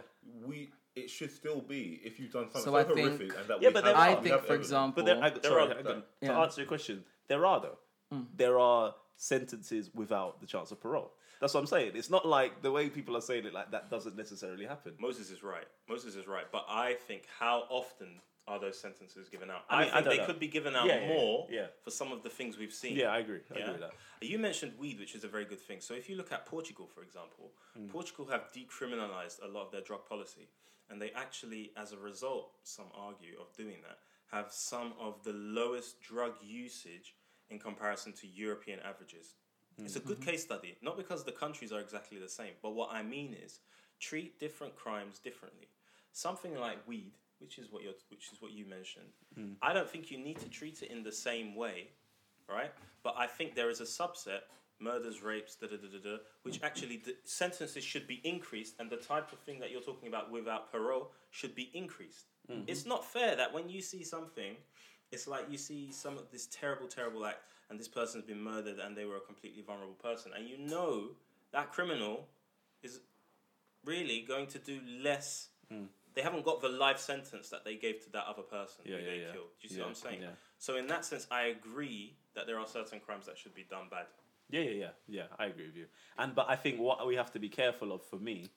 We it should still be if you've done something So so, I horrific think- and that Yeah, we but have, I we think, have for evidence. example- But there, I, There sorry, are- I- to Yeah. answer your question, there are though. Hmm. There are sentences without the chance of parole. That's what I'm saying. It's not like the way people are saying it, like that doesn't necessarily happen. Moses is right. Moses is right. But I think how often are those sentences given out? I I, mean, think don't they know. could be given out Yeah, yeah, more yeah. for some of the things we've seen. Yeah, I agree. I Yeah. agree with that. You mentioned weed, which is a very good thing. So if you look at Portugal, for example, Hmm. Portugal have decriminalized a lot of their drug policy, and they actually, as a result, some argue of doing that, have some of the lowest drug usage in comparison to European averages. It's a good case study, not because the countries are exactly the same, but what I mean is treat different crimes differently. Something like weed, which is what you which is what you mentioned. Hmm. I don't think you need to treat it in the same way, right? But I think there is a subset, murders, rapes, da da da da da, which actually the sentences should be increased, and the type of thing that you're talking about without parole should be increased. Mm-hmm. It's not fair that when you see something, it's like you see some of this terrible, terrible act, and this person's been murdered, and they were a completely vulnerable person, and you know that criminal is really going to do less. Hmm. They haven't got the life sentence that they gave to that other person Yeah, who yeah, they yeah. killed. Do you see what I'm saying? So in that sense, I agree that there are certain crimes that should be done bad. Yeah, yeah, yeah, yeah. I agree with you. And but I think what we have to be careful of for me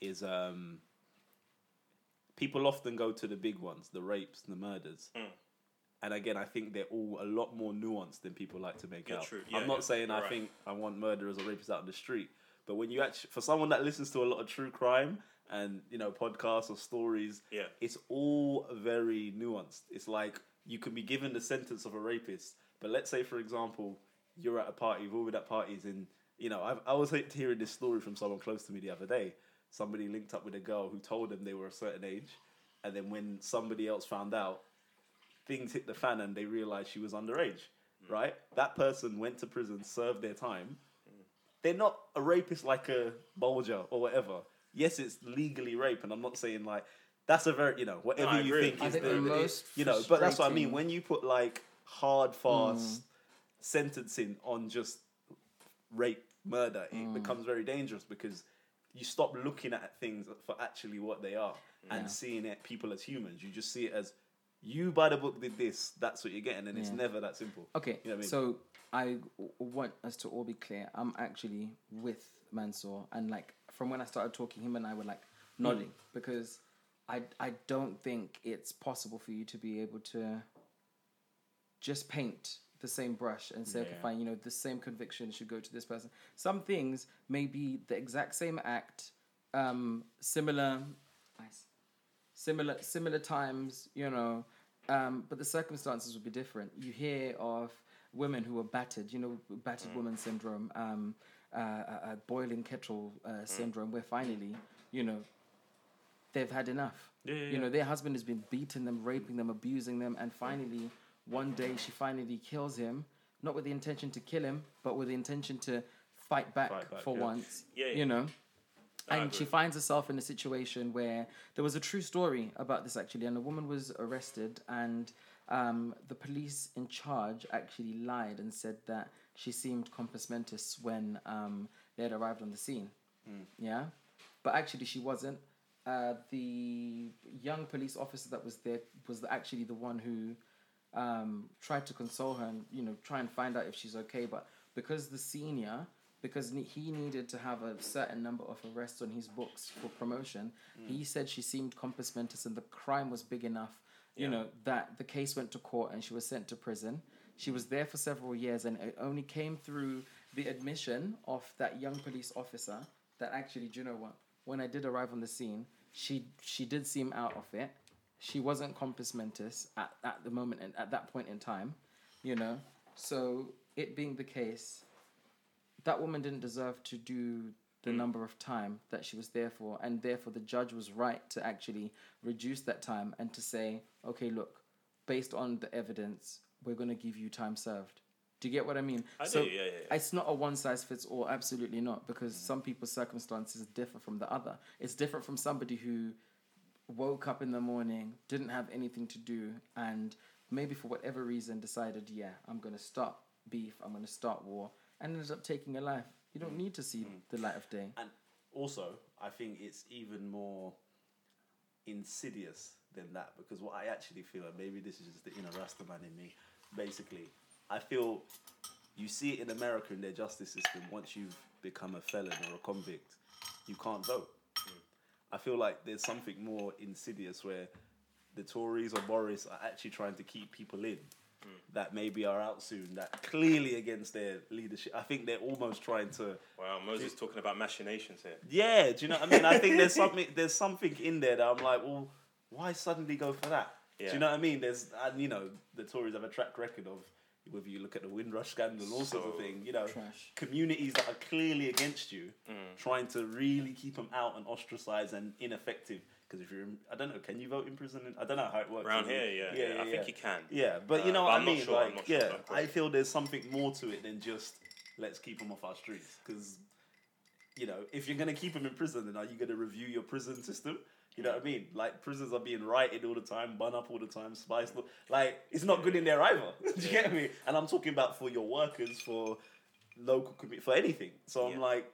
is um, people often go to the big ones, the rapes, the murders. Mm. And again, I think they're all a lot more nuanced than people like to make out. I'm not saying I right. think I want murderers or rapists out on the street, but when you actually, for someone that listens to a lot of true crime and you know podcasts or stories, Yeah. it's all very nuanced. It's like you can be given the sentence of a rapist, but let's say, for example, you're at a party, we've all been at parties, and you know, I've, I was hearing this story from someone close to me the other day. Somebody linked up with a girl who told them they were a certain age, and then when somebody else found out, things hit the fan and they realized she was underage. Mm. Right? That person went to prison, served their time. They're not a rapist like a bulger or whatever. Yes, it's legally rape, and I'm not saying like that's a very you know whatever I you think I is think the, the most you know. But that's what I mean. When you put like hard, fast mm. sentencing on just rape, murder, it mm. becomes very dangerous because you stop looking at things for actually what they are and seeing it people as humans. You just see it as you by the book did this. That's what you're getting, and it's never that simple. Okay, You know what I mean? so I want us to all be clear. I'm actually with Mansoor, and like from when I started talking, him and I were like nodding. Because I I don't think it's possible for you to be able to just paint the same brush and say, okay, fine, you know, the same conviction should go to this person. Some things may be the exact same act, um, similar, nice, similar, similar times, you know, um, but the circumstances would be different. You hear of women who are battered, you know, battered woman syndrome, um, uh, uh, uh, boiling kettle uh, syndrome, where finally, you know, they've had enough. Yeah, yeah, You know, their husband has been beating them, raping them, abusing them, and finally, one day she finally kills him, not with the intention to kill him, but with the intention to fight back, Fight back, for yeah. once. Yeah. You know? And she finds herself in a situation where there was a true story about this actually, and a woman was arrested, and um, the police in charge actually lied and said that she seemed compos mentis when um, they had arrived on the scene. Yeah, but actually she wasn't. Uh, the young police officer that was there was actually the one who um, tried to console her and you know try and find out if she's okay. But because the senior, because he needed to have a certain number of arrests on his books for promotion, he said she seemed compos mentis and the crime was big enough. You Yeah. know that the case went to court and she was sent to prison. She was there for several years and it only came through the admission of that young police officer that actually, do you know what? When I did arrive on the scene, she she did seem out of it. She wasn't compos mentis at, at the moment and at that point in time, you know. So it being the case, that woman didn't deserve to do the number of time that she was there for, and therefore the judge was right to actually reduce that time and to say, okay, look, based on the evidence, we're going to give you time served. Do you get what I mean? I so do, yeah, yeah, yeah. it's not a one size fits all. Absolutely not, because some people's circumstances differ from the other. It's different from somebody who woke up in the morning, didn't have anything to do, and maybe for whatever reason decided, yeah, I'm going to start beef, I'm going to start war, and ended up taking a life. You don't need to see mm. the light of day. And also, I think it's even more insidious than that because what I actually feel, and maybe this is just the inner Rastaman in me, basically, I feel you see it in America in their justice system. Once you've become a felon or a convict, you can't vote. Mm. I feel like there's something more insidious where the Tories or Boris are actually trying to keep people in that maybe are out soon, that clearly against their leadership. I think they're almost trying to Wow, Moses talking about machinations here. yeah, do you know what I mean? I think there's something there's something in there that I'm like, well, why suddenly go for that? Do you know what I mean? There's and you know, the Tories have a track record of whether you look at the Windrush scandal and all sorts of So things, you know, Trash. communities that are clearly against you, Mm. trying to really keep them out and ostracize and ineffective. Because if you're, in, I don't know, can you vote in prison? In, I don't know how it works. Around here, yeah, yeah, I think you can. Yeah, but you Uh, know but what I'm I mean? sure, like, sure yeah. I feel there's something more to it than just let's keep them off our streets. Because, you know, if you're gonna keep them in prison, then are you gonna review your prison system? You know what I mean? Like prisons are being righted all the time, bun up all the time, spiced. Like it's not good in there either. Do you get me? And I'm talking about for your workers, for local community, for anything. So I'm Yeah. like,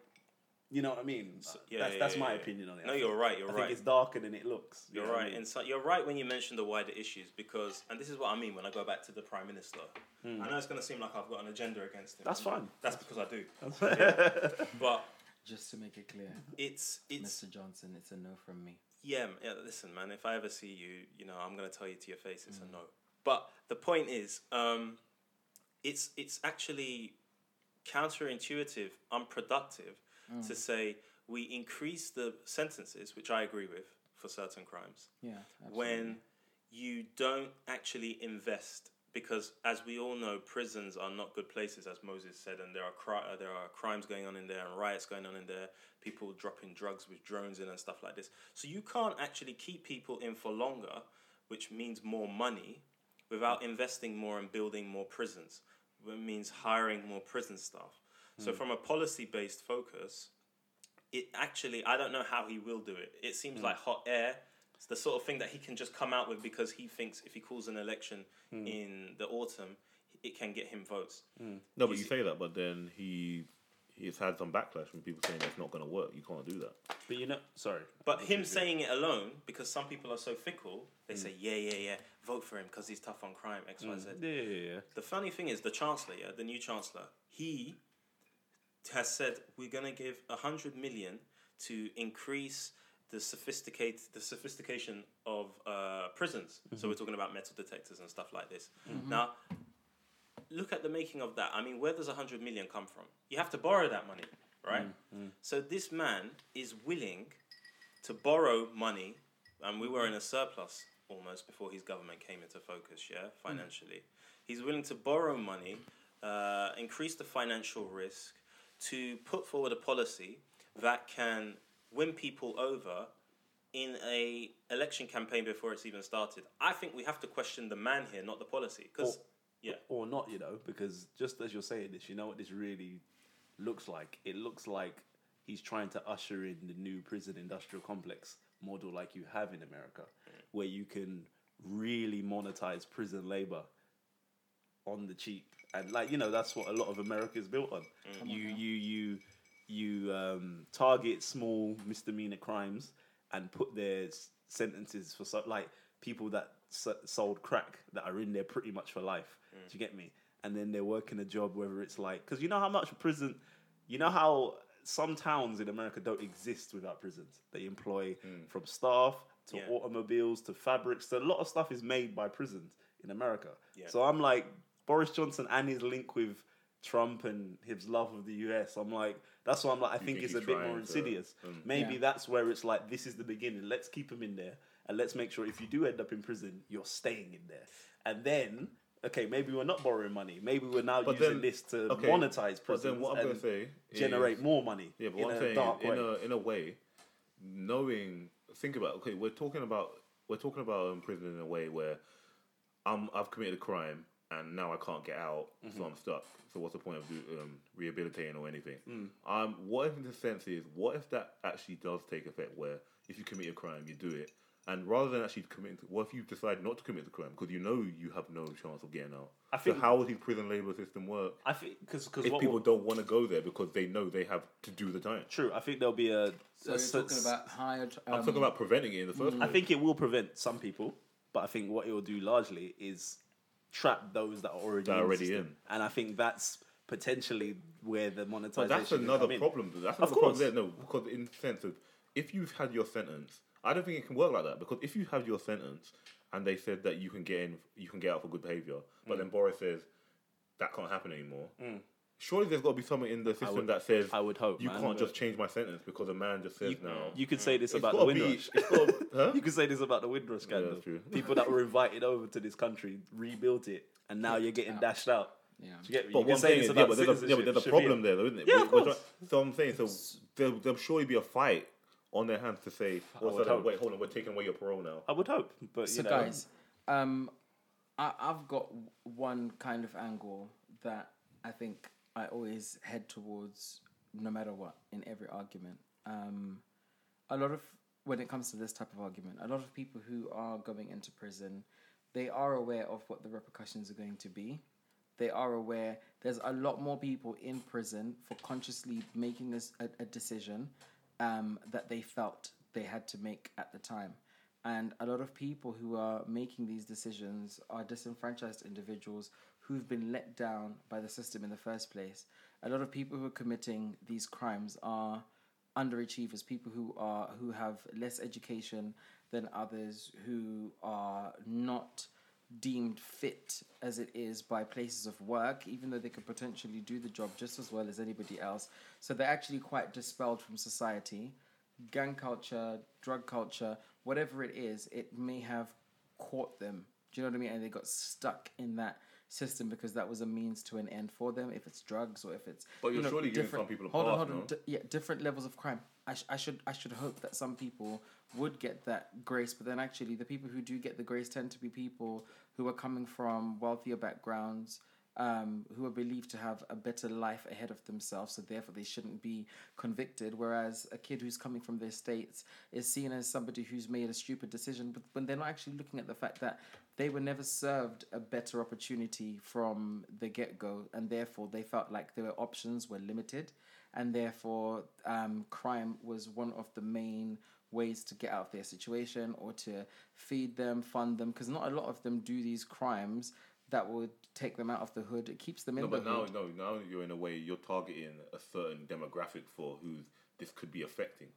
you know what I mean? yeah, that's yeah, that's yeah, my yeah. opinion on it. No, I you're think- right. You're I right. think it's darker than it looks. you You're know what I right, mean? and so you're right when you mention the wider issues because, and this is what I mean when I go back to the prime minister. I know it's going to seem like I've got an agenda against him. Hmm. That's fine. That's because I do. But Just to make it clear, it's it's Mr. Johnson, it's a no from me. yeah, yeah. Listen, man. If I ever see you, you know, I'm going to tell you to your face it's a no. But the point is, um, it's it's actually counterintuitive, unproductive to say we increase the sentences, which I agree with for certain crimes. Yeah. when you don't actually invest because as we all know prisons are not good places as moses said and there are cri- uh, there are crimes going on in there and riots going on in there people dropping drugs with drones in and stuff like this so you can't actually keep people in for longer which means more money without investing more and building more prisons it means hiring more prison staff so hmm. from a policy based focus it actually I don't know how he will do it. It seems hmm. like hot air. It's the sort of thing that he can just come out with because he thinks if he calls an election hmm. in the autumn, it can get him votes. No, but you say that, but then he he's had some backlash from people saying that's not going to work. You can't do that. But you know, sorry. But him saying it alone, because some people are so fickle, they say, yeah, yeah, yeah, vote for him because he's tough on crime, X, Y, Z. Yeah, yeah, yeah. The funny thing is, the chancellor, yeah, the new chancellor, he has said we're going to give a hundred million to increase the sophisticated the sophistication of uh, prisons. So we're mm-hmm. talking about metal detectors and stuff like this. Mm-hmm. Now, look at the making of that. I mean, where does a hundred million come from? You have to borrow that money, right? Mm, mm. So this man is willing to borrow money, and we were in a surplus almost before his government came into focus, yeah, mm. financially. He's willing to borrow money, uh, increase the financial risk, to put forward a policy that can win people over in a election campaign before it's even started. I think we have to question the man here, not the policy, because Or- yeah, Or not, you know, because just as you're saying this, you know what this really looks like? It looks like he's trying to usher in the new prison industrial complex model like you have in America, where you can really monetize prison labor on the cheap. And like, you know, that's what a lot of America is built on. Mm. You you you you um, target small misdemeanor crimes and put their sentences for so, like people that s- sold crack that are in there pretty much for life. Mm. Do you get me? And then they're working a job, whether it's like because you know how much prison, you know how some towns in America don't exist without prisons. They employ mm. from staff to Yeah. automobiles to fabrics. So a lot of stuff is made by prisons in America. Yeah. So I'm like Boris Johnson and his link with Trump and his love of the US. I'm like, that's why I'm like, I think, think it's a bit trying more to- insidious. um, Maybe Yeah. that's where it's like, this is the beginning. Let's keep him in there and let's make sure if you do end up in prison, you're staying in there. And then, okay, maybe we're not borrowing money. Maybe we're now But using then- this to okay, monetize But prisons then what I'm and gonna say generate is- more money Yeah, but in what I'm a saying dark is, way. in a in a way, knowing think about okay, we're talking about we're talking about um, prison in a way where I'm I've committed a crime and now I can't get out, Mm-hmm. so I'm stuck. So what's the point of do, um, rehabilitating or anything? Mm. Um, what if the sense is what if that actually does take effect where if you commit a crime, you do it. And rather than actually committing, what if you decide not to commit the crime because you know you have no chance of getting out? I so think- how would the prison labor system work I think because because if what people will- don't want to go there because they know they have to do the time? true, I think there'll be a. So a you're sense- talking about higher. Um, I'm talking about preventing it in the first I place. think it will prevent some people, but I think what it will do largely is trap those that are already, That in, already in. And I think that's potentially where the monetization. But that's another problem. That's Of another problem course. there. No, because in the sense of if you've had your sentence, I don't think it can work like that. Because if you have your sentence and they said that you can get in, you can get out for good behavior, but Mm. then Boris says that can't happen anymore. Surely there's got to be something in the system would- that says I would hope, you man, can't just change my sentence because a man just says You, now. you could say this about the gotta be- Windrush. gotta- huh? You could say this about the Windrush scandal. that's true. People that were invited over to this country rebuilt it, and now you're getting dashed out. Yeah. Do you get me? But you what I'm can say saying this is, yeah, but there's a, yeah, but there's a citizenship, problem Sharia. there, though, isn't it? Yeah, of course. try- So I'm saying, so there, there'll surely be a fight on their hands to say, oh, so hope. wait, hold on, we're taking away your parole now. I would hope, but So you know, guys, um, I, I've got one kind of angle that I think I always head towards, no matter what, in every argument. Um, a lot of when it comes to this type of argument, a lot of people who are going into prison, they are aware of what the repercussions are going to be. They are aware there's a lot more people in prison for consciously making a decision um, that they felt they had to make at the time. And a lot of people who are making these decisions are disenfranchised individuals who've been let down by the system in the first place. A lot of people who are committing these crimes are underachievers, people who are who have less education than others, who are not deemed fit as it is by places of work, even though they could potentially do the job just as well as anybody else. So they're actually quite dispelled from society. Gang culture, drug culture, whatever it is, it may have caught them. Do you know what I mean? And they got stuck in that system because that was a means to an end for them. If it's drugs or if it's But you're you know, surely giving some people a hold on, hold on. no? D- yeah, different levels of crime. I, sh- I should I should hope that some people would get that grace, but then actually the people who do get the grace tend to be people who are coming from wealthier backgrounds, um, who are believed to have a better life ahead of themselves, so therefore they shouldn't be convicted. Whereas a kid who's coming from the States is seen as somebody who's made a stupid decision, but when they're not actually looking at the fact that they were never served a better opportunity from the get go, and therefore they felt like their options were limited, and therefore um, crime was one of the main ways to get out of their situation or to feed them, fund them, because not a lot of them do these crimes that would take them out of the hood. It keeps them in No, the but now, hood. no, now you're in a way you're targeting a certain demographic for who this could be affecting.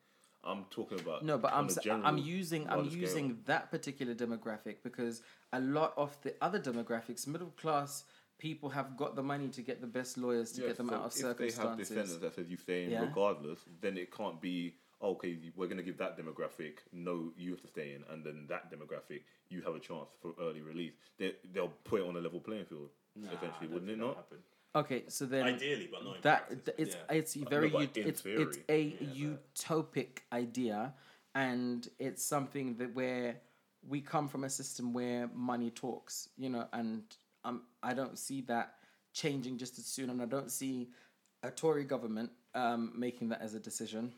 I'm talking about No, but I'm a s- general I'm using I'm scale. using that particular demographic because a lot of the other demographics, middle class people, have got the money to get the best lawyers to Yeah, get them so out of if they have circumstances. that says you stay in Yeah. regardless, then it can't be okay. We're going to give that demographic no, you have to stay in, and then that demographic you have a chance for early release. They they'll put it on a level playing field, Nah, I wouldn't it not? happen. Okay, so then Ideally, but not in that practice. it's Yeah. it's very but ut- in it's it's a Yeah, utopic idea, and it's something that where we come from a system where money talks, you know, and um, I don't see that changing just as soon, and I don't see a Tory government um, making that as a decision.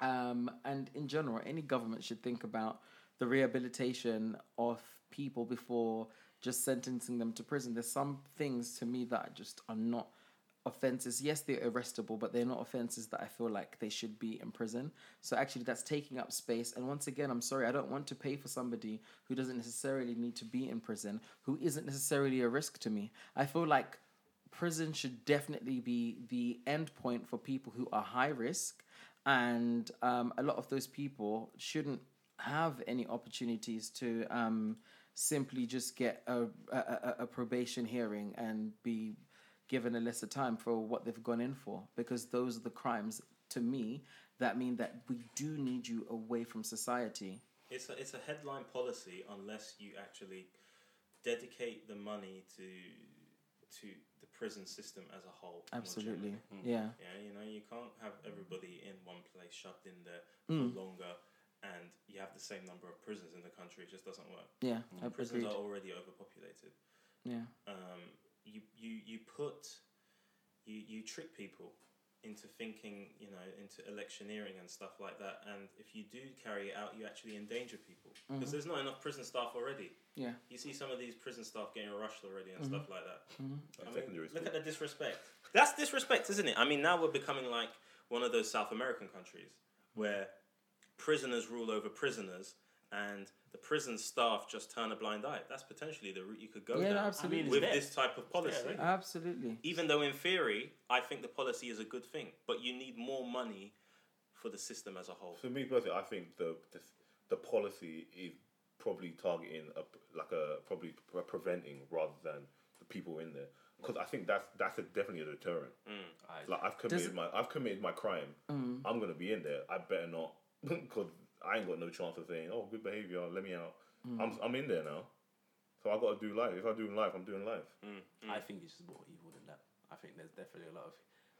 Um, and in general, any government should think about the rehabilitation of people before just sentencing them to prison. There's some things to me that just are not offenses. Yes, they're arrestable, but they're not offenses that I feel like they should be in prison. So actually, that's taking up space. And once again, I'm sorry, I don't want to pay for somebody who doesn't necessarily need to be in prison, who isn't necessarily a risk to me. I feel like prison should definitely be the end point for people who are high risk, and um, a lot of those people shouldn't have any opportunities to um, simply just get a, a, a, probation hearing and be given a lesser time for what they've gone in for because those are the crimes to me that mean that we do need you away from society. It's a, it's a headline policy unless you actually dedicate the money to to the prison system as a whole. absolutely generally. yeah Yeah, you know, you can't have everybody in one place shoved in there Mm. for longer and you have the same number of prisons in the country. It just doesn't work. yeah I Prisons agreed are already overpopulated. yeah Um, you, you, you put, you, you trick people into thinking, you know, into electioneering and stuff like that. And if you do carry it out, you actually endanger people because mm-hmm. there's not enough prison staff already. yeah You see some of these prison staff getting rushed already and stuff mm-hmm. like that. Mm-hmm. I mean, look school. at the disrespect. That's disrespect, isn't it? I mean, now we're becoming like one of those South American countries where prisoners rule over prisoners and the prison staff just turn a blind eye. That's potentially the route you could go Yeah, down absolutely. I mean, with it's this type of policy. there, right? absolutely Even though in theory, I think the policy is a good thing, but you need more money for the system as a whole. For me personally, I think the the, the policy is probably targeting a, like a probably pre- preventing rather than the people in there because I think that's that's a, definitely a deterrent. I, Like I've committed my I've committed my crime. Mm. I'm gonna be in there. I better not because I ain't got no chance of saying, "Oh, good behavior, let me out." I'm I'm in there now, so I got to do life. If I do life, I'm doing life. I think it's just more evil than that. I think there's definitely a lot of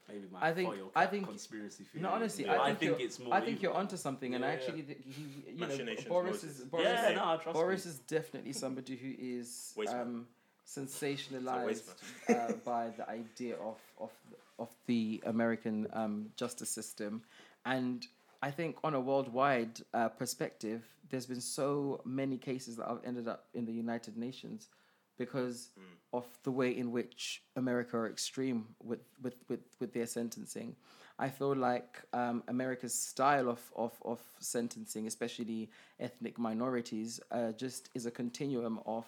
maybe my I think- foil I think- conspiracy theory. No, honestly, but I think, you're, it's more. I think evil. you're onto something, and I Yeah, actually think he, you know, Boris is Boris, Yeah, is, no, trust Boris me. is definitely somebody who is um, sensationalized uh, by the idea of of of the American um, justice system, and I think on a worldwide uh, perspective, there's been so many cases that have ended up in the United Nations because of the way in which America are extreme with, with, with, with their sentencing. I feel like um, America's style of, of, of sentencing, especially ethnic minorities, uh, just is a continuum of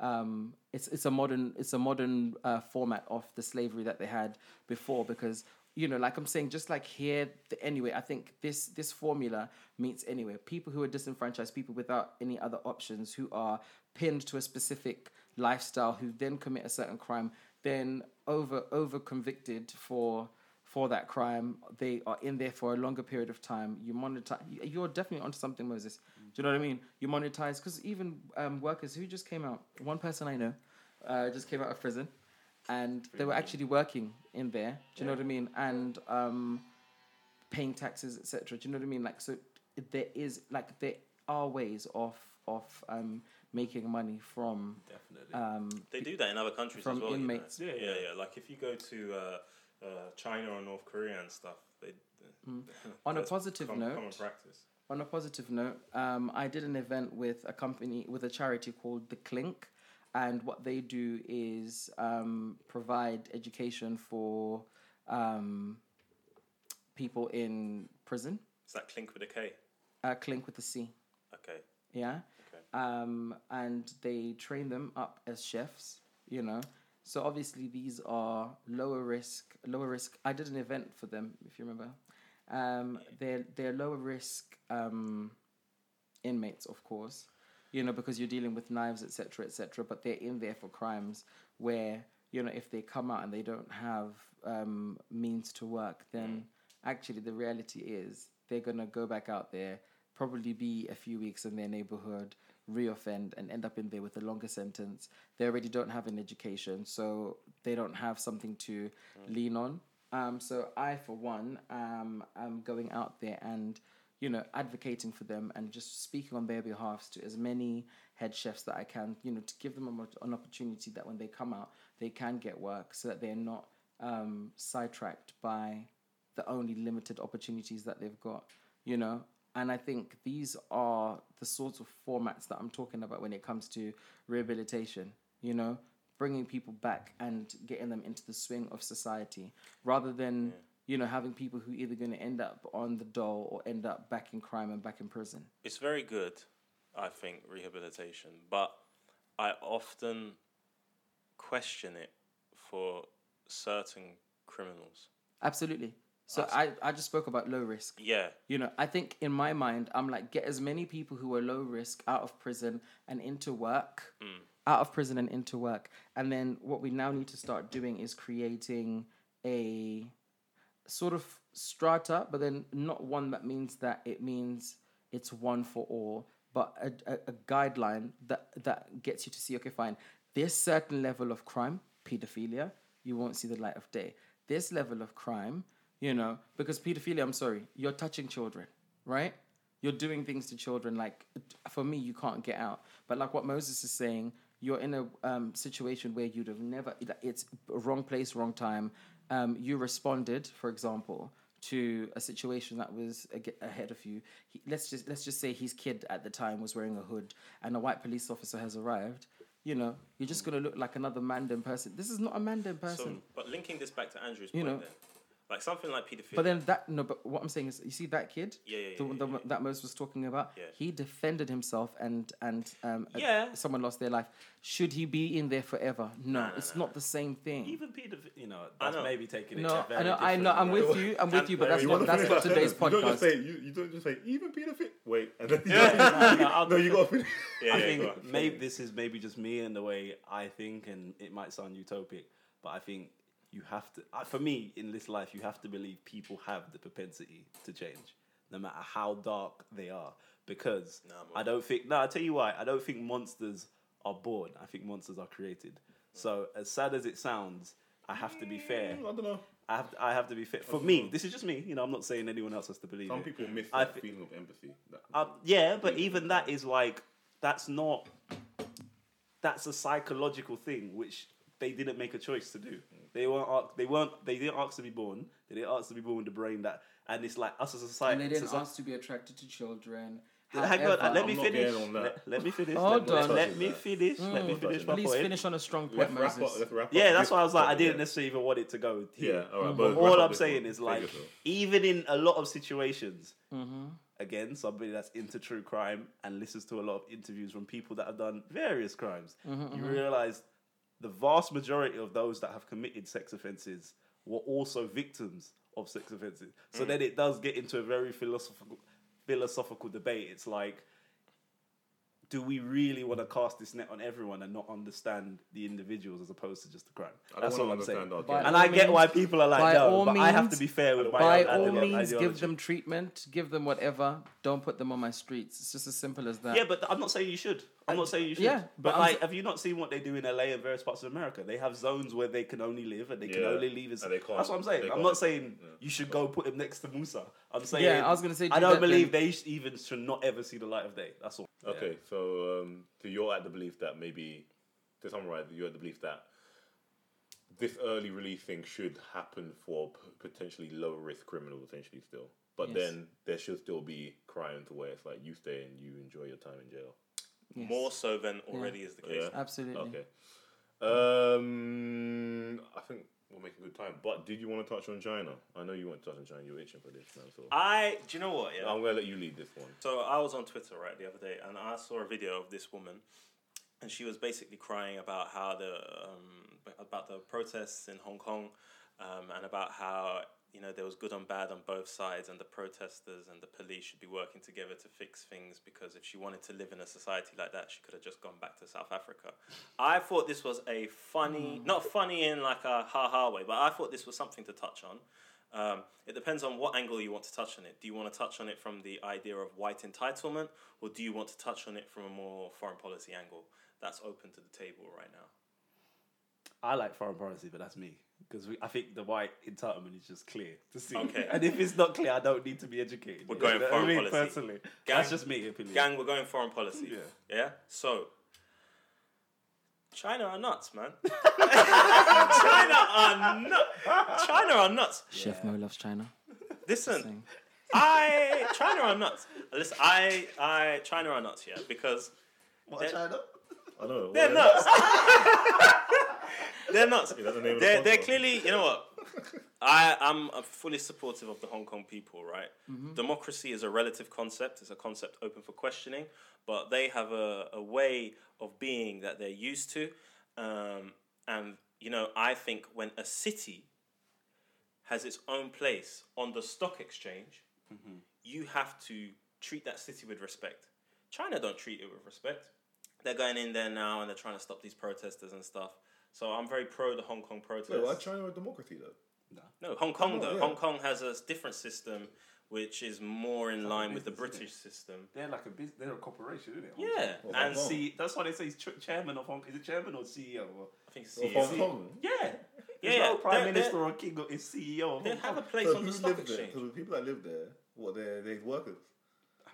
um, it's it's a modern it's a modern uh, format of the slavery that they had before because you know like I'm saying just like here the, anyway I think this this formula meets anyway people who are disenfranchised people without any other options who are pinned to a specific lifestyle who then commit a certain crime then over over convicted for for that crime they are in there for a longer period of time. You monetize you're definitely onto something moses. Do you know what i mean? You monetize because even um, workers who just came out one person i know uh, just came out of prison and they were actually working in there do you know what i mean and um, paying taxes etc do you know what i mean like so there is like there are ways of of um, making money from definitely. um, They do that in other countries From as well. you know. inmates. Yeah, yeah, yeah. yeah. Like if you go to uh, uh, China or North Korea and stuff, they. Mm. On a positive com- note- common practice. On a positive note, um, I did an event with a company, with a charity called The Clink. And what they do is um, provide education for um, people in prison. Is that clink with a K? Uh, Clink with a C. Okay. Yeah. Okay. Um, and they train them up as chefs, you know. So obviously these are lower risk, lower risk. I did an event for them, if you remember. Um, they're they're lower risk um, inmates, of course, you know, because you're dealing with knives, etc., etc. But they're in there for crimes where you know if they come out and they don't have um, means to work, then actually the reality is they're gonna go back out there, probably be a few weeks in their neighborhood, reoffend, and end up in there with a longer sentence. They already don't have an education, so they don't have something to lean on. Um, so I, for one, um, am going out there and you know advocating for them and just speaking on their behalf to as many head chefs that I can. You know, to give them an opportunity that when they come out, they can get work, so that they're not um, sidetracked by the only limited opportunities that they've got. You know, and I think these are the sorts of formats that I'm talking about when it comes to rehabilitation. You know, bringing people back and getting them into the swing of society rather than you know having people who either going to end up on the dole or end up back in crime and back in prison. It's very good, I think, rehabilitation, but I often question it for certain criminals. Absolutely. So I, I just spoke about low risk. Yeah, You know, I think in my mind, I'm like, get as many people who are low risk out of prison and into work, mm. out of prison and into work. And then what we now need to start doing is creating a sort of strata, but then not one that means that it means it's one for all, but a, a, a guideline that, that gets you to see, okay, fine, this certain level of crime, pedophilia, you won't see the light of day. This level of crime, you know, because pedophilia, I'm sorry, you're touching children, right? You're doing things to children. Like, for me, you can't get out. But like what Moses is saying, you're in a um, situation where you'd have never, it's wrong place, wrong time. Um, you responded, for example, to a situation that was ahead of you. He, let's just let's just say his kid at the time was wearing a hood, and a white police officer has arrived. You know, you're just gonna look like another Mandan person. This is not a Mandan so person. but linking this back to Andrew's You point, know. then, like something like pedophilia. But then that no, but what I'm saying is, you see that kid, Yeah, yeah, the, yeah, the, yeah, yeah. that Moses was talking about. Yeah. He defended himself, and and um, a- Yeah. someone lost their life. Should he be in there forever? No, no, it's no. not the same thing. Even Peter, you know, I that's know. maybe taking it. no, to I know, I know, I'm different, with uh, you, I'm with you, but that's very- not that's finish not that today's sentence. You don't just podcast. say you, you don't just say even pedophile. Wait, and then Yeah. No, no, I'll- you got to finish. yeah, I yeah, think maybe this is maybe just me and the way I think, and it might sound utopic, but I think you have to. uh, For me, in this life, you have to believe people have the propensity to change, no matter how dark they are. Because Nah. I don't think. No, I tell you why. I don't think monsters are born. I think monsters are created. So as sad as it sounds, I have to be fair. I don't know. I have to, I have to be fair. For me, this is just me. You know, I'm not saying anyone else has to believe Some it. people miss I that thi- feeling of empathy. Um, yeah, but even that is like that's not that's a psychological thing which they didn't make a choice to do. They weren't they weren't they didn't ask to be born. They didn't ask to be born with the brain that and it's like us as a And society. they didn't soci- ask to be attracted to children. Hang on, However- let me finish. on. Let, let me finish. Hold let, on. let me finish. Let me Mm. finish my Please point. finish on a strong point, let's Moses. up. Up. Yeah, that's why I was like, I didn't yeah. necessarily even want it to go here. Yeah, all right. But but all I'm saying is like, even in a lot of situations, Mm-hmm. again, somebody that's into true crime and listens to a lot of interviews from people that have done various crimes, Mm-hmm, you realize the vast majority of those that have committed sex offences were also victims of sex offences. So mm. then it does get into a very philosophical philosophical debate. It's like do we really want to cast this net on everyone and not understand the individuals as opposed to just the crime? That's wanna all I'm saying. understand our By game. And all I get why people are like, by no, all but I have to be fair with my By all ide- means, give them treatment, give them whatever. Don't put them on my streets. It's just as simple as that. Yeah, but I'm not saying you should. I'm not saying you should. yeah, but, but like, s- have you not seen what they do in LA and various parts of America? They have zones where they can only live and they can Yeah, only leave. As, and they can't- that's what I'm saying. I'm can't- not saying yeah. you should go put him next to Musa. I'm saying Yeah, I was gonna say I do don't that believe then. they sh- even should not ever see the light of day. That's all. Okay, so um, so you're at the belief that maybe to summarize, you're at the belief that this early release thing should happen for p- potentially low risk criminals, essentially still. But Yes. then there should still be crime to where it's like you stay and you enjoy your time in jail. Yes. More so than already is the case. Yeah. Absolutely. Okay. Um, I think we're making good time. But did you want to touch on China? I know you want to touch on China. You're itching for this, man. So I, do you know what? Yeah. I'm gonna let you lead this one. So I was on Twitter right the other day, and I saw a video of this woman, and she was basically crying about how the um, about the protests in Hong Kong, um, and about how you know there was good and bad on both sides, and the protesters and the police should be working together to fix things because if she wanted to live in a society like that, she could have just gone back to South Africa. I thought this was a funny, not funny in like a ha ha way, but I thought this was something to touch on. Um, it depends on what angle you want to touch on it. Do you want to touch on it from the idea of white entitlement, or do you want to touch on it from a more foreign policy angle? That's open to the table right now. I like foreign policy, but that's me because I think the white entitlement is just clear to see. Okay. and if it's not clear, I don't need to be educated. We're You going know foreign I mean? policy. Personally, Gang- that's just me opinion. Gang, we're going foreign policy. Yeah. Yeah. So, China are nuts, man. China are nuts. China are nuts. Chef Mo loves China. Listen, Saying. I China are nuts. Listen, I I China are nuts. Yeah, because What They're- China? I know. they're nuts. they're nuts. Is that the name of the They're, they're podcast? clearly, you know what? I am uh, fully supportive of the Hong Kong people, right? Mm-hmm. Democracy is a relative concept, it's a concept open for questioning, but they have a, a way of being that they're used to. Um, and, you know, I think when a city has its own place on the stock exchange, you have to treat that city with respect. China don't treat it with respect. They're going in there now and they're trying to stop these protesters and stuff. So I'm very pro the Hong Kong protests. Wait, why China a democracy though? No, Hong Kong Oh, though. yeah. Hong Kong has a different system which is more in like a line with the British system. They're like a bus- they're a corporation, isn't it? Yeah, Well, and Hong Kong. See, that's why they say he's ch- chairman of Hong. Kong. Is it chairman or CEO? Or, I think it's Well, CEO. Hong Kong. yeah, Yeah, There's yeah. no prime they're- minister they're- or king is CEO They have a place So on the stock lives there? exchange. So the people that live there, what they're they workers.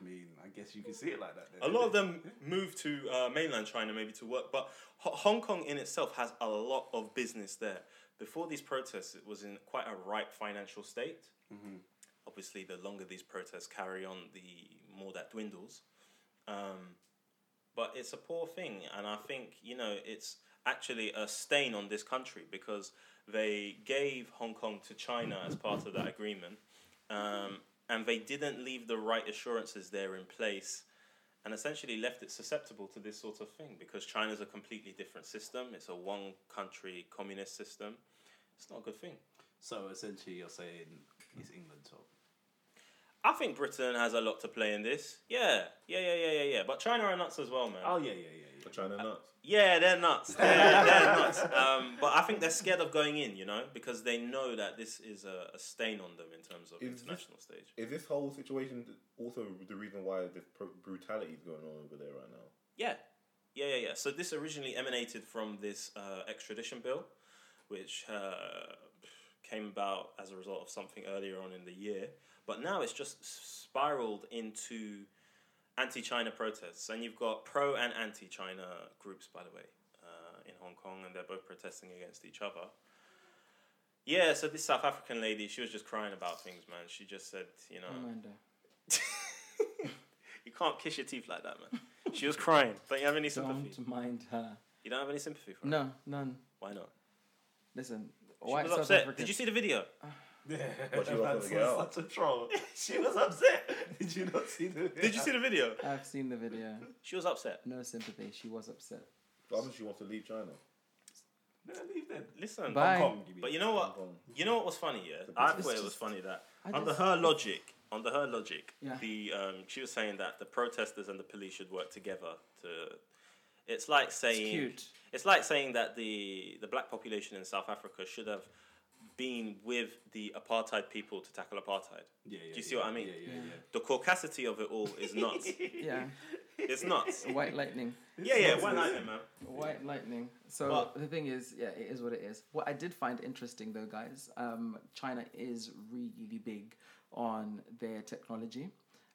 I mean, I guess you can see it like that. Then, A lot of them move to uh, mainland China maybe to work, but Ho- Hong Kong in itself has a lot of business there. Before these protests, it was in quite a ripe financial state. Obviously, the longer these protests carry on, the more that dwindles. Um, but it's a poor thing, and I think you know it's actually a stain on this country because they gave Hong Kong to China as part of that agreement, um, and they didn't leave the right assurances there in place, and essentially left it susceptible to this sort of thing because China's a completely different system. It's a one country communist system. It's not a good thing. So essentially, you're saying it's England's fault. I think Britain has a lot to play in this. Yeah, yeah, yeah, yeah, yeah, yeah. But China are nuts as well, man. Oh yeah, yeah, yeah, But China uh, nuts. Yeah, they're nuts. They're, they're nuts. Um, but I think they're scared of going in, you know, because they know that this is a, a stain on them in terms of Is this- international stage. Is this whole situation also the reason why this brutality is going on over there right now? Yeah, yeah, yeah, yeah. So this originally emanated from this uh, extradition bill, which uh, came about as a result of something earlier on in the year. But now it's just spiraled into anti-China protests, and you've got pro and anti-China groups, by the way, uh, in Hong Kong, and they're both protesting against each other. Yeah, so this South African lady, she was just crying about things, man. She just said, you know, Amanda. you can't kiss your teeth like that, man. She was crying. Don't you have any sympathy? Don't mind her. You don't have any sympathy for her? No, none. Why not? Listen, She was upset. African. Did you see the video? Yeah, What, she was that's gonna get such a troll. She was upset. Did you not see the? Did you see the video? I've seen the video. She was upset. No sympathy. She was upset. I think she wants to leave China. No, leave then. Listen, Bye. Hong Kong, but you know what? You know what was funny? Yeah, It's I just- thought it was funny that I under her logic, under her logic, Yeah. the um, she was saying that the protesters and the police should work together to. It's like It's saying cute. It's like saying that the the black population in South Africa should have been with the apartheid people to tackle apartheid. Yeah, yeah, Do you see yeah, what I mean? Yeah, yeah, yeah. The caucasity of it all is nuts. Yeah. it's nuts. White lightning. Yeah, yeah. white lightning, man? White lightning. So But- the thing is, yeah, it is what it is. What I did find interesting though, guys, um, China is really big on their technology.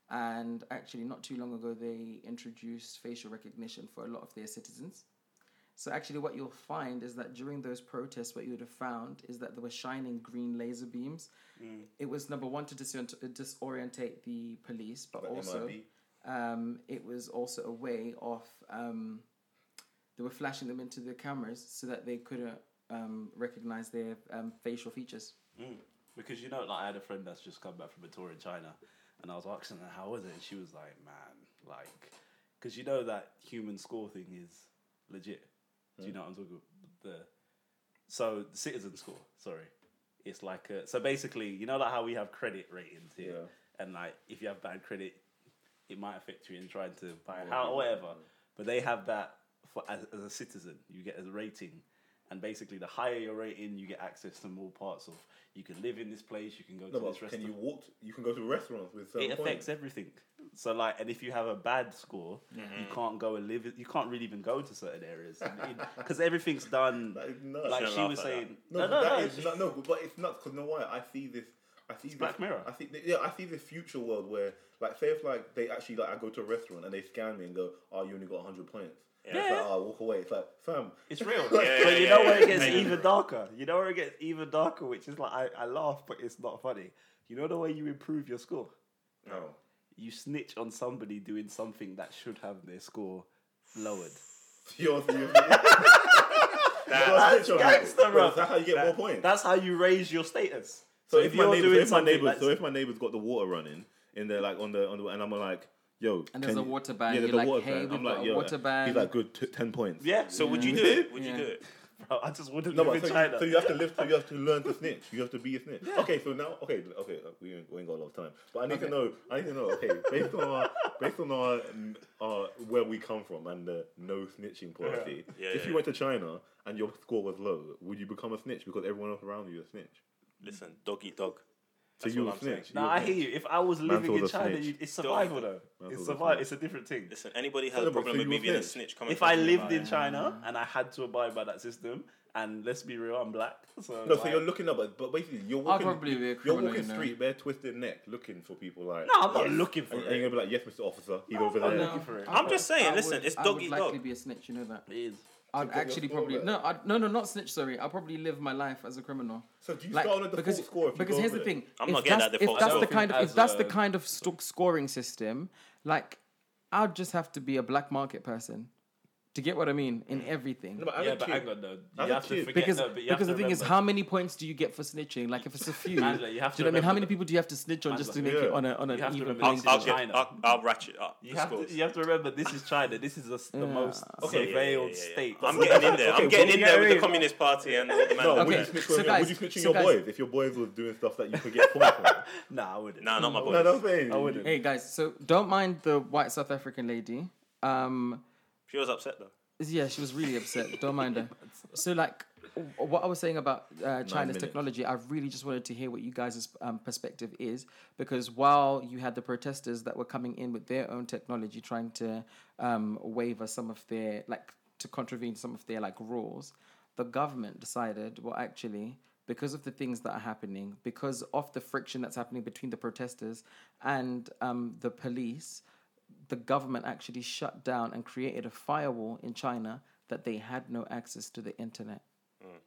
And actually, not too long ago, they introduced facial recognition for a lot of their citizens. So actually, what you'll find is that during those protests, what you would have found is that there were shining green laser beams. It was number one to disorient- disorientate the police, but Like also um, it was also a way of um, they were flashing them into the cameras so that they couldn't um, recognize their um, facial features. Because you know, like I had a friend that's just come back from a tour in China, and I was asking her how was it, and she was like, "Man, like, because you know that human score thing is legit. Do you know what I'm talking about? The so the citizen score, sorry, it's like a, so basically, you know, like how we have credit ratings here, Yeah. and like if you have bad credit, it might affect you in trying to buy a house or whatever. But they have that for as, as a citizen, you get a rating, and basically the higher your rating, you get access to more parts of. You can live in this place, you can go No, to this can you walk? You can go to restaurants with it affects points. everything. So like, and if you have a bad score, you can't go and live. You can't really even go to certain areas because everything's done. That is nuts. Like she was saying, No, no, but no, that no. not, no, but it's nuts because you know why? I see this. I see this, Black Mirror. I see, yeah, I see this future world where, like, say if like they actually like I go to a restaurant and they scan me and go, "Oh, you only got hundred points." And it's Yeah. like, oh, walk away. It's like, fam, It's real. yeah, but you yeah, know yeah, where it gets even darker? You know where it gets even darker, which is like, I, I laugh, but it's not funny. You know the way you improve your score? no. You snitch on somebody doing something that should have their score lowered. You're, you're, That's gangster, bro. That's how you get more points. That's how you raise your status. So, if, my neighbor, so if my something neighbor, so if my neighbor's got the water running in there, like on the on the, and I'm like, yo, And there's a water ban, Yeah, there's you're a like, water hey, ban. we've I'm got like, a yo, water ban. He's like, good, t- ten points. yeah, So would you do it? Would you do it? Bro, I just wouldn't No, live but in so, China. you, so you have to live. So you have to learn to snitch. You have to be a snitch. Okay, so now, okay, okay, uh, we ain't, we ain't got a lot of time, but I need to know. I need to know. Okay, based on our, based on our, our where we come from and the no snitching policy. Yeah, if yeah, you went to China and your score was low, would you become a snitch because everyone else around you is a snitch? Listen, dog eat dog. So That's you what a I'm snitch. No, you a I hear you. If I was Man's living in China, you, it's survival though. Man's It's a survival. It's a different thing. Listen, anybody has a problem so with me being a snitch? snitch coming If I lived in China mm-hmm. and I had to abide by that system, and let's be real, I'm black. So, No, so you're looking up, but, but basically you're walking. I'll walking. probably be a you're criminal, walking you know. street, bare twisted neck, looking for people like. No, I'm not yes. looking for and, it. And you're gonna be like, yes, Mr. Officer, he's over I'm there. looking for it. I'm just saying, listen, would- it's I dog would eat likely dog. be a snitch. You know that. It is. I'd actually probably no, I'd, no, no, not snitch. Sorry, I'll probably live my life as a criminal. So do you Like, start on a default because score? If you because go here's the there? thing. I'm if not getting that's, that default If that's the kind of if that's the kind of st- scoring system, like I'd just have to be a black market person to get what I mean in everything. No, but as yeah, a but hang on though. as You a have to forget because no, but you have because to the thing is, how many points do you get for snitching? Like if it's a few, Angela, you have do to you know what I mean? How many people do you have to snitch on just to make Yeah. it on a on an You even remember playing this I'll, is field? get, I'll, I'll ratchet up. You have, to, you have to remember this is China. This is the, the Yeah. most Okay, yeah, yeah, yeah, surveilled yeah, yeah. state. I'm getting in there. Okay, I'm getting in there with the Communist Party and all the man. No, would you wear. snitch on your, guys- would you snitch on so your guys- boys if your boys was doing stuff that you could get points for? Nah, I wouldn't. Nah, not my boys. no, that's saying. I wouldn't. Hey guys, so don't mind the white South African lady. Um, She was upset though. yeah, she was really upset. Don't mind her. So like, w- what I was saying about uh, China's technology, I really just wanted to hear what you guys' um, perspective is because while you had the protesters that were coming in with their own technology, trying to um, waiver some of their like to contravene some of their like rules, the government decided, well, actually. Because of the things that are happening, because of the friction that's happening between the protesters and um, the police, the government actually shut down and created a firewall in China that they had no access to the internet. Mm.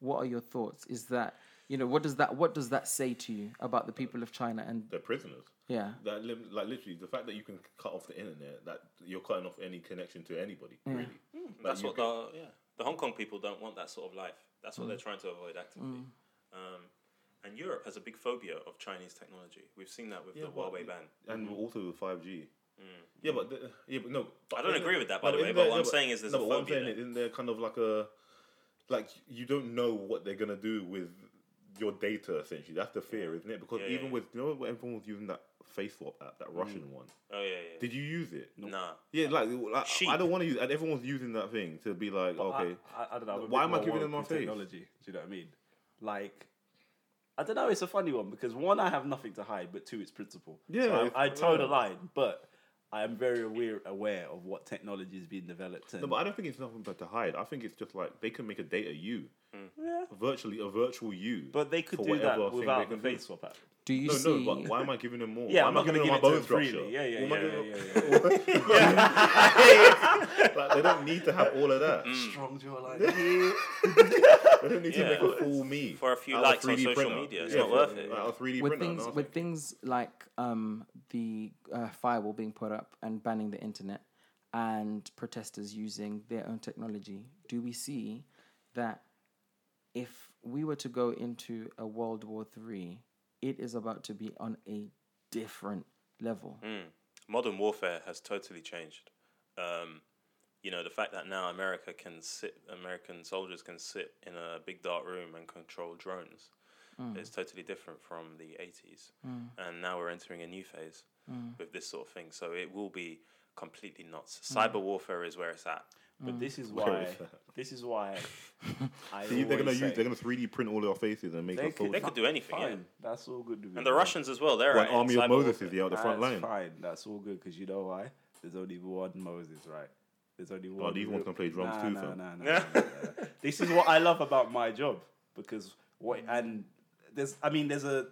What are your thoughts? Is that you know what does that what does that say to you about the people of China and They're prisoners. yeah That lim- like literally the fact that you can cut off the internet, that you're cutting off any connection to anybody. Really, mm. That's what can- the yeah the Hong Kong people don't want that sort of life. That's what mm. they're trying to avoid actively. Um, and Europe has a big phobia of Chinese technology. We've seen that with Yeah, the Huawei ban. and also with five G. Yeah, but the, yeah, but no. But I don't agree there- with that, by the isn't way, there- but what no, I'm saying is there's no, a but what I'm saying there. is, isn't there kind of like a like you don't know what they're gonna do with your data essentially. That's the fear, isn't it? Because Yeah, yeah, even yeah. with you know when everyone was using that face swap app, that mm. Russian one. Oh yeah, yeah. Did you use it? Nah. Yeah, like, like I don't want to use. And everyone's using that thing to be like, okay, I, I, I don't know. Why am I giving them my face? Technology. Do you know what I mean? Like, I don't know. It's a funny one because one, I have nothing to hide, but two, it's principle. Yeah, so I, I toe the yeah. line, but I am very aware aware of what technology is being developed. And No, but I don't think it's nothing but to hide. I think it's just like they can make a data you, yeah. virtually a virtual you. But they could for do that whatever thing without they the can do. face swap app. do you No, see no, but why am I giving them more? Yeah, why I'm am not I going to giving give them it my to bone them structure? freely. Yeah, yeah, Who am I yeah, giving- like, they don't need to have all of that. Strong jawline. They don't need to make a full me For a few out of likes on 3D social printer. media, it's Yeah, not for- worth it. out of 3D with printer. things no, with thank things like um, the uh, firewall being put up and banning the internet and protesters using their own technology, do we see that if we were to go into a World War Three, it is about to be on a different level. Mm. Modern warfare has totally changed. Um, you know, the fact that now America can sit, American soldiers can sit in a big dark room and control drones is totally different from the 80s. And now we're entering a new phase with this sort of thing. So it will be completely nuts. Cyber warfare is where it's at. But mm. this is why. is that? This is why. I See, they're gonna always use. say- They're gonna 3D print all our faces and make They us could- soldiers. They could do anything, yeah. Fine, that's all good. with And me. the Russians as well. They're Like in Army of cyber Moses warfare. is the out the front That's line. Fine, that's all good because you know why? There's only one Moses, right? There's only oh, one. Oh, these ones can play drums nah, too, nah, fam. nah, nah, nah, nah, nah. This is what I love about my job because what and there's I mean there's a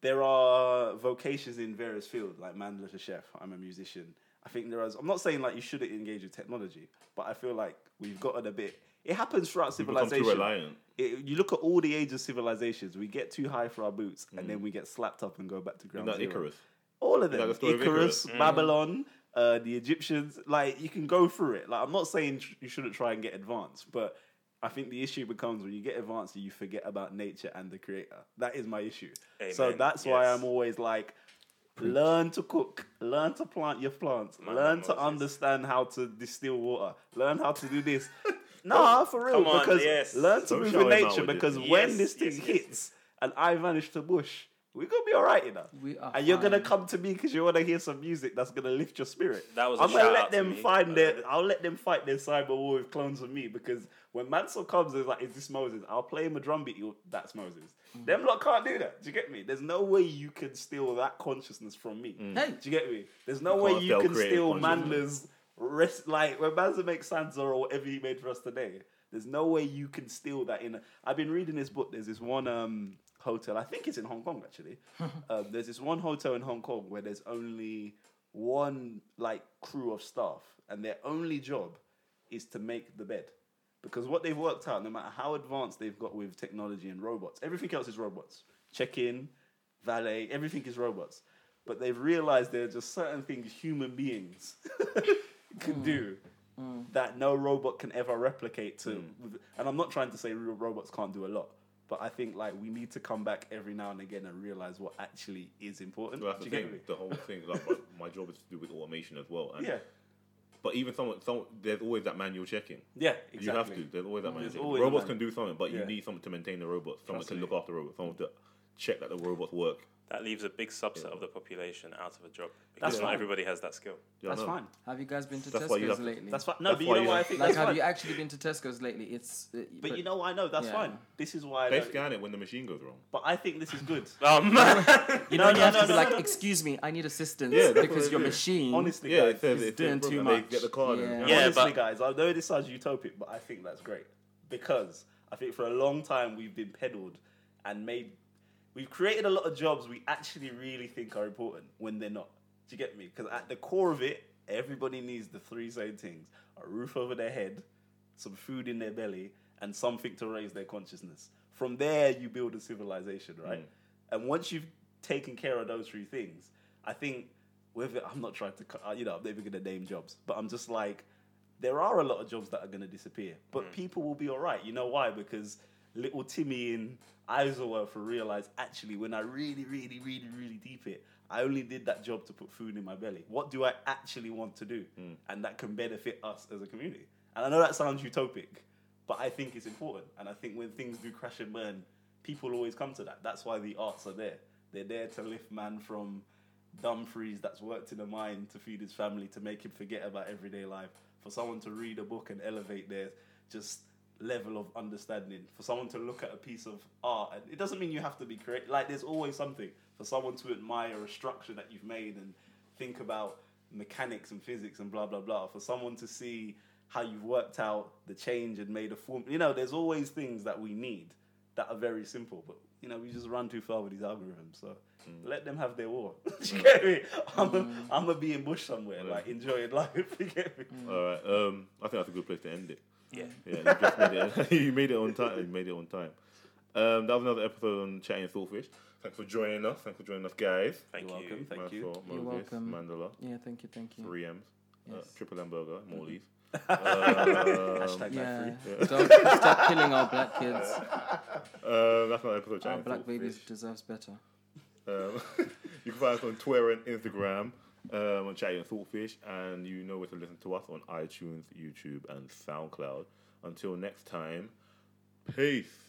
there are vocations in various fields like man a chef. I'm a musician. I think there is. I'm not saying like you shouldn't engage with technology, but I feel like we've gotten a bit. It happens throughout We become too civilization reliant. it, you look at all the age of civilizations, we get too high for our boots, and then we get slapped up and go back to Isn't ground that zero. Icarus? All of Is that them, the story of Icarus, Icarus? Babylon, uh, the Egyptians. Like you can go through it. Like I'm not saying tr- you shouldn't try and get advanced, but I think the issue becomes when you get advanced, you forget about nature and the creator. That is my issue. So Amen. that's why I'm always like, learn to cook, learn to plant your plants, My learn to understand how to distill water, learn how to do this. nah, for real, on, because yes. learn to Don't move in nature. Because this. when this thing yes, yes, hits and I vanish to bush, we're gonna be all right, you know. We are and you're gonna come to me because you want to hear some music that's gonna lift your spirit. That was a I'm gonna shout let out to them me. find their. I'll let them fight their cyber war with clones of me because when Mansoor comes, it's like, "Is this Moses?" I'll play him a drum beat. You'll, that's Moses. Mm. Them lot can't do that. Do you get me? There's no way you can steal that consciousness from me. Hey. Do you get me? There's no You way you can steal consciousness. Mandler's rest. Like when Manza makes Sansa or whatever he made for us today. There's no way you can steal that. In a, I've been reading this book. There's this one um, hotel. I think it's in Hong Kong actually. um, there's this one hotel in Hong Kong where there's only one like crew of staff, and their only job is to make the bed. Because what they've worked out, no matter how advanced they've got with technology and robots, everything else is robots. Check in, valet, everything is robots. But they've realized there are just certain things human beings can mm. do mm. that no robot can ever replicate to. Mm. And I'm not trying to say robots can't do a lot, but I think like we need to come back every now and again and realize what actually is important. So that's Do the thing. The whole thing. Like my, my job is to do with automation as well. And, Yeah, But even someone, someone, there's always that manual checking. yeah, exactly. You have to. There's always that manual There's checking. Robots man- can do something, but Yeah. you need someone to maintain the robots. Someone Trust to me. look after robots. Someone to check that the robots work. That leaves a big subset of the population out of a job That's because not fine. everybody has that skill. Yeah, That's know. fine. Have you guys been to That's Tesco's have to- lately? That's fine. No, That's but you why know you what I have- think? like, that's have fine. you actually been to Tesco's lately? It's. uh, But, you know, I know that's Yeah. fine. This is why. I They don't- scan it when the machine goes wrong. but I think this is good. Oh man! You know, when you no, have no, to be no, like, no. excuse me, I need assistance Yeah, because your machine. Honestly, Yeah, guys, It's it's doing too much. get the card. Yeah. Honestly, guys, I know this sounds utopic, but I think that's great because I think for a long time we've been peddled and made. We've created a lot of jobs we actually really think are important when they're not. Do you get me? Because at the core of it, everybody needs the three same things: a roof over their head, some food in their belly, and something to raise their consciousness. From there, you build a civilization, right? Mm. And once you've taken care of those three things, I think with it, I'm not trying to, you know, I'm never going to name jobs, but I'm just like, there are a lot of jobs that are going to disappear, but people will be all right. You know why? Because little Timmy in Isleworth will realize actually, when I really, really, really, really deep it, I only did that job to put food in my belly. What do I actually want to do? Hmm. And that can benefit us as a community. And I know that sounds utopic, but I think it's important. And I think when things do crash and burn, people always come to that. That's why the arts are there. They're there to lift man from Dumfries that's worked in a mine to feed his family to make him forget about everyday life. For someone to read a book and elevate their just level of understanding. For someone to look at a piece of art and it doesn't mean you have to be creative. Like there's always something. For someone to admire a structure that you've made and think about mechanics and physics and blah blah blah. For someone to see how you've worked out the change and made a form. You know, there's always things that we need that are very simple, but you know, we just run too far with these algorithms. So mm. let them have their war. Mm. you get me? Mm. I'm a, I'm a be in bush somewhere, like enjoying life. You get me? All right. Um, I think that's a good place to end it. Yeah. Yeah, you just made it. you made it on time. You made it on time. Um, that was another episode on chatting Saltfish. Thanks for joining us. Thanks for joining us, guys. Thank You're you. welcome. Thank you. Mansoor, You're welcome. Mandela, Yeah, thank you, thank you. three M's, uh, Yes. triple M burger, Morley's. um, Hashtag Yeah, life free. Stop, stop killing our black kids. uh, that's not episode Our black babies deserves better. Um, you can find us on Twitter and Instagram um, on Chatty and Saltfish, and you know where to listen to us on iTunes, YouTube, and SoundCloud. Until next time, peace.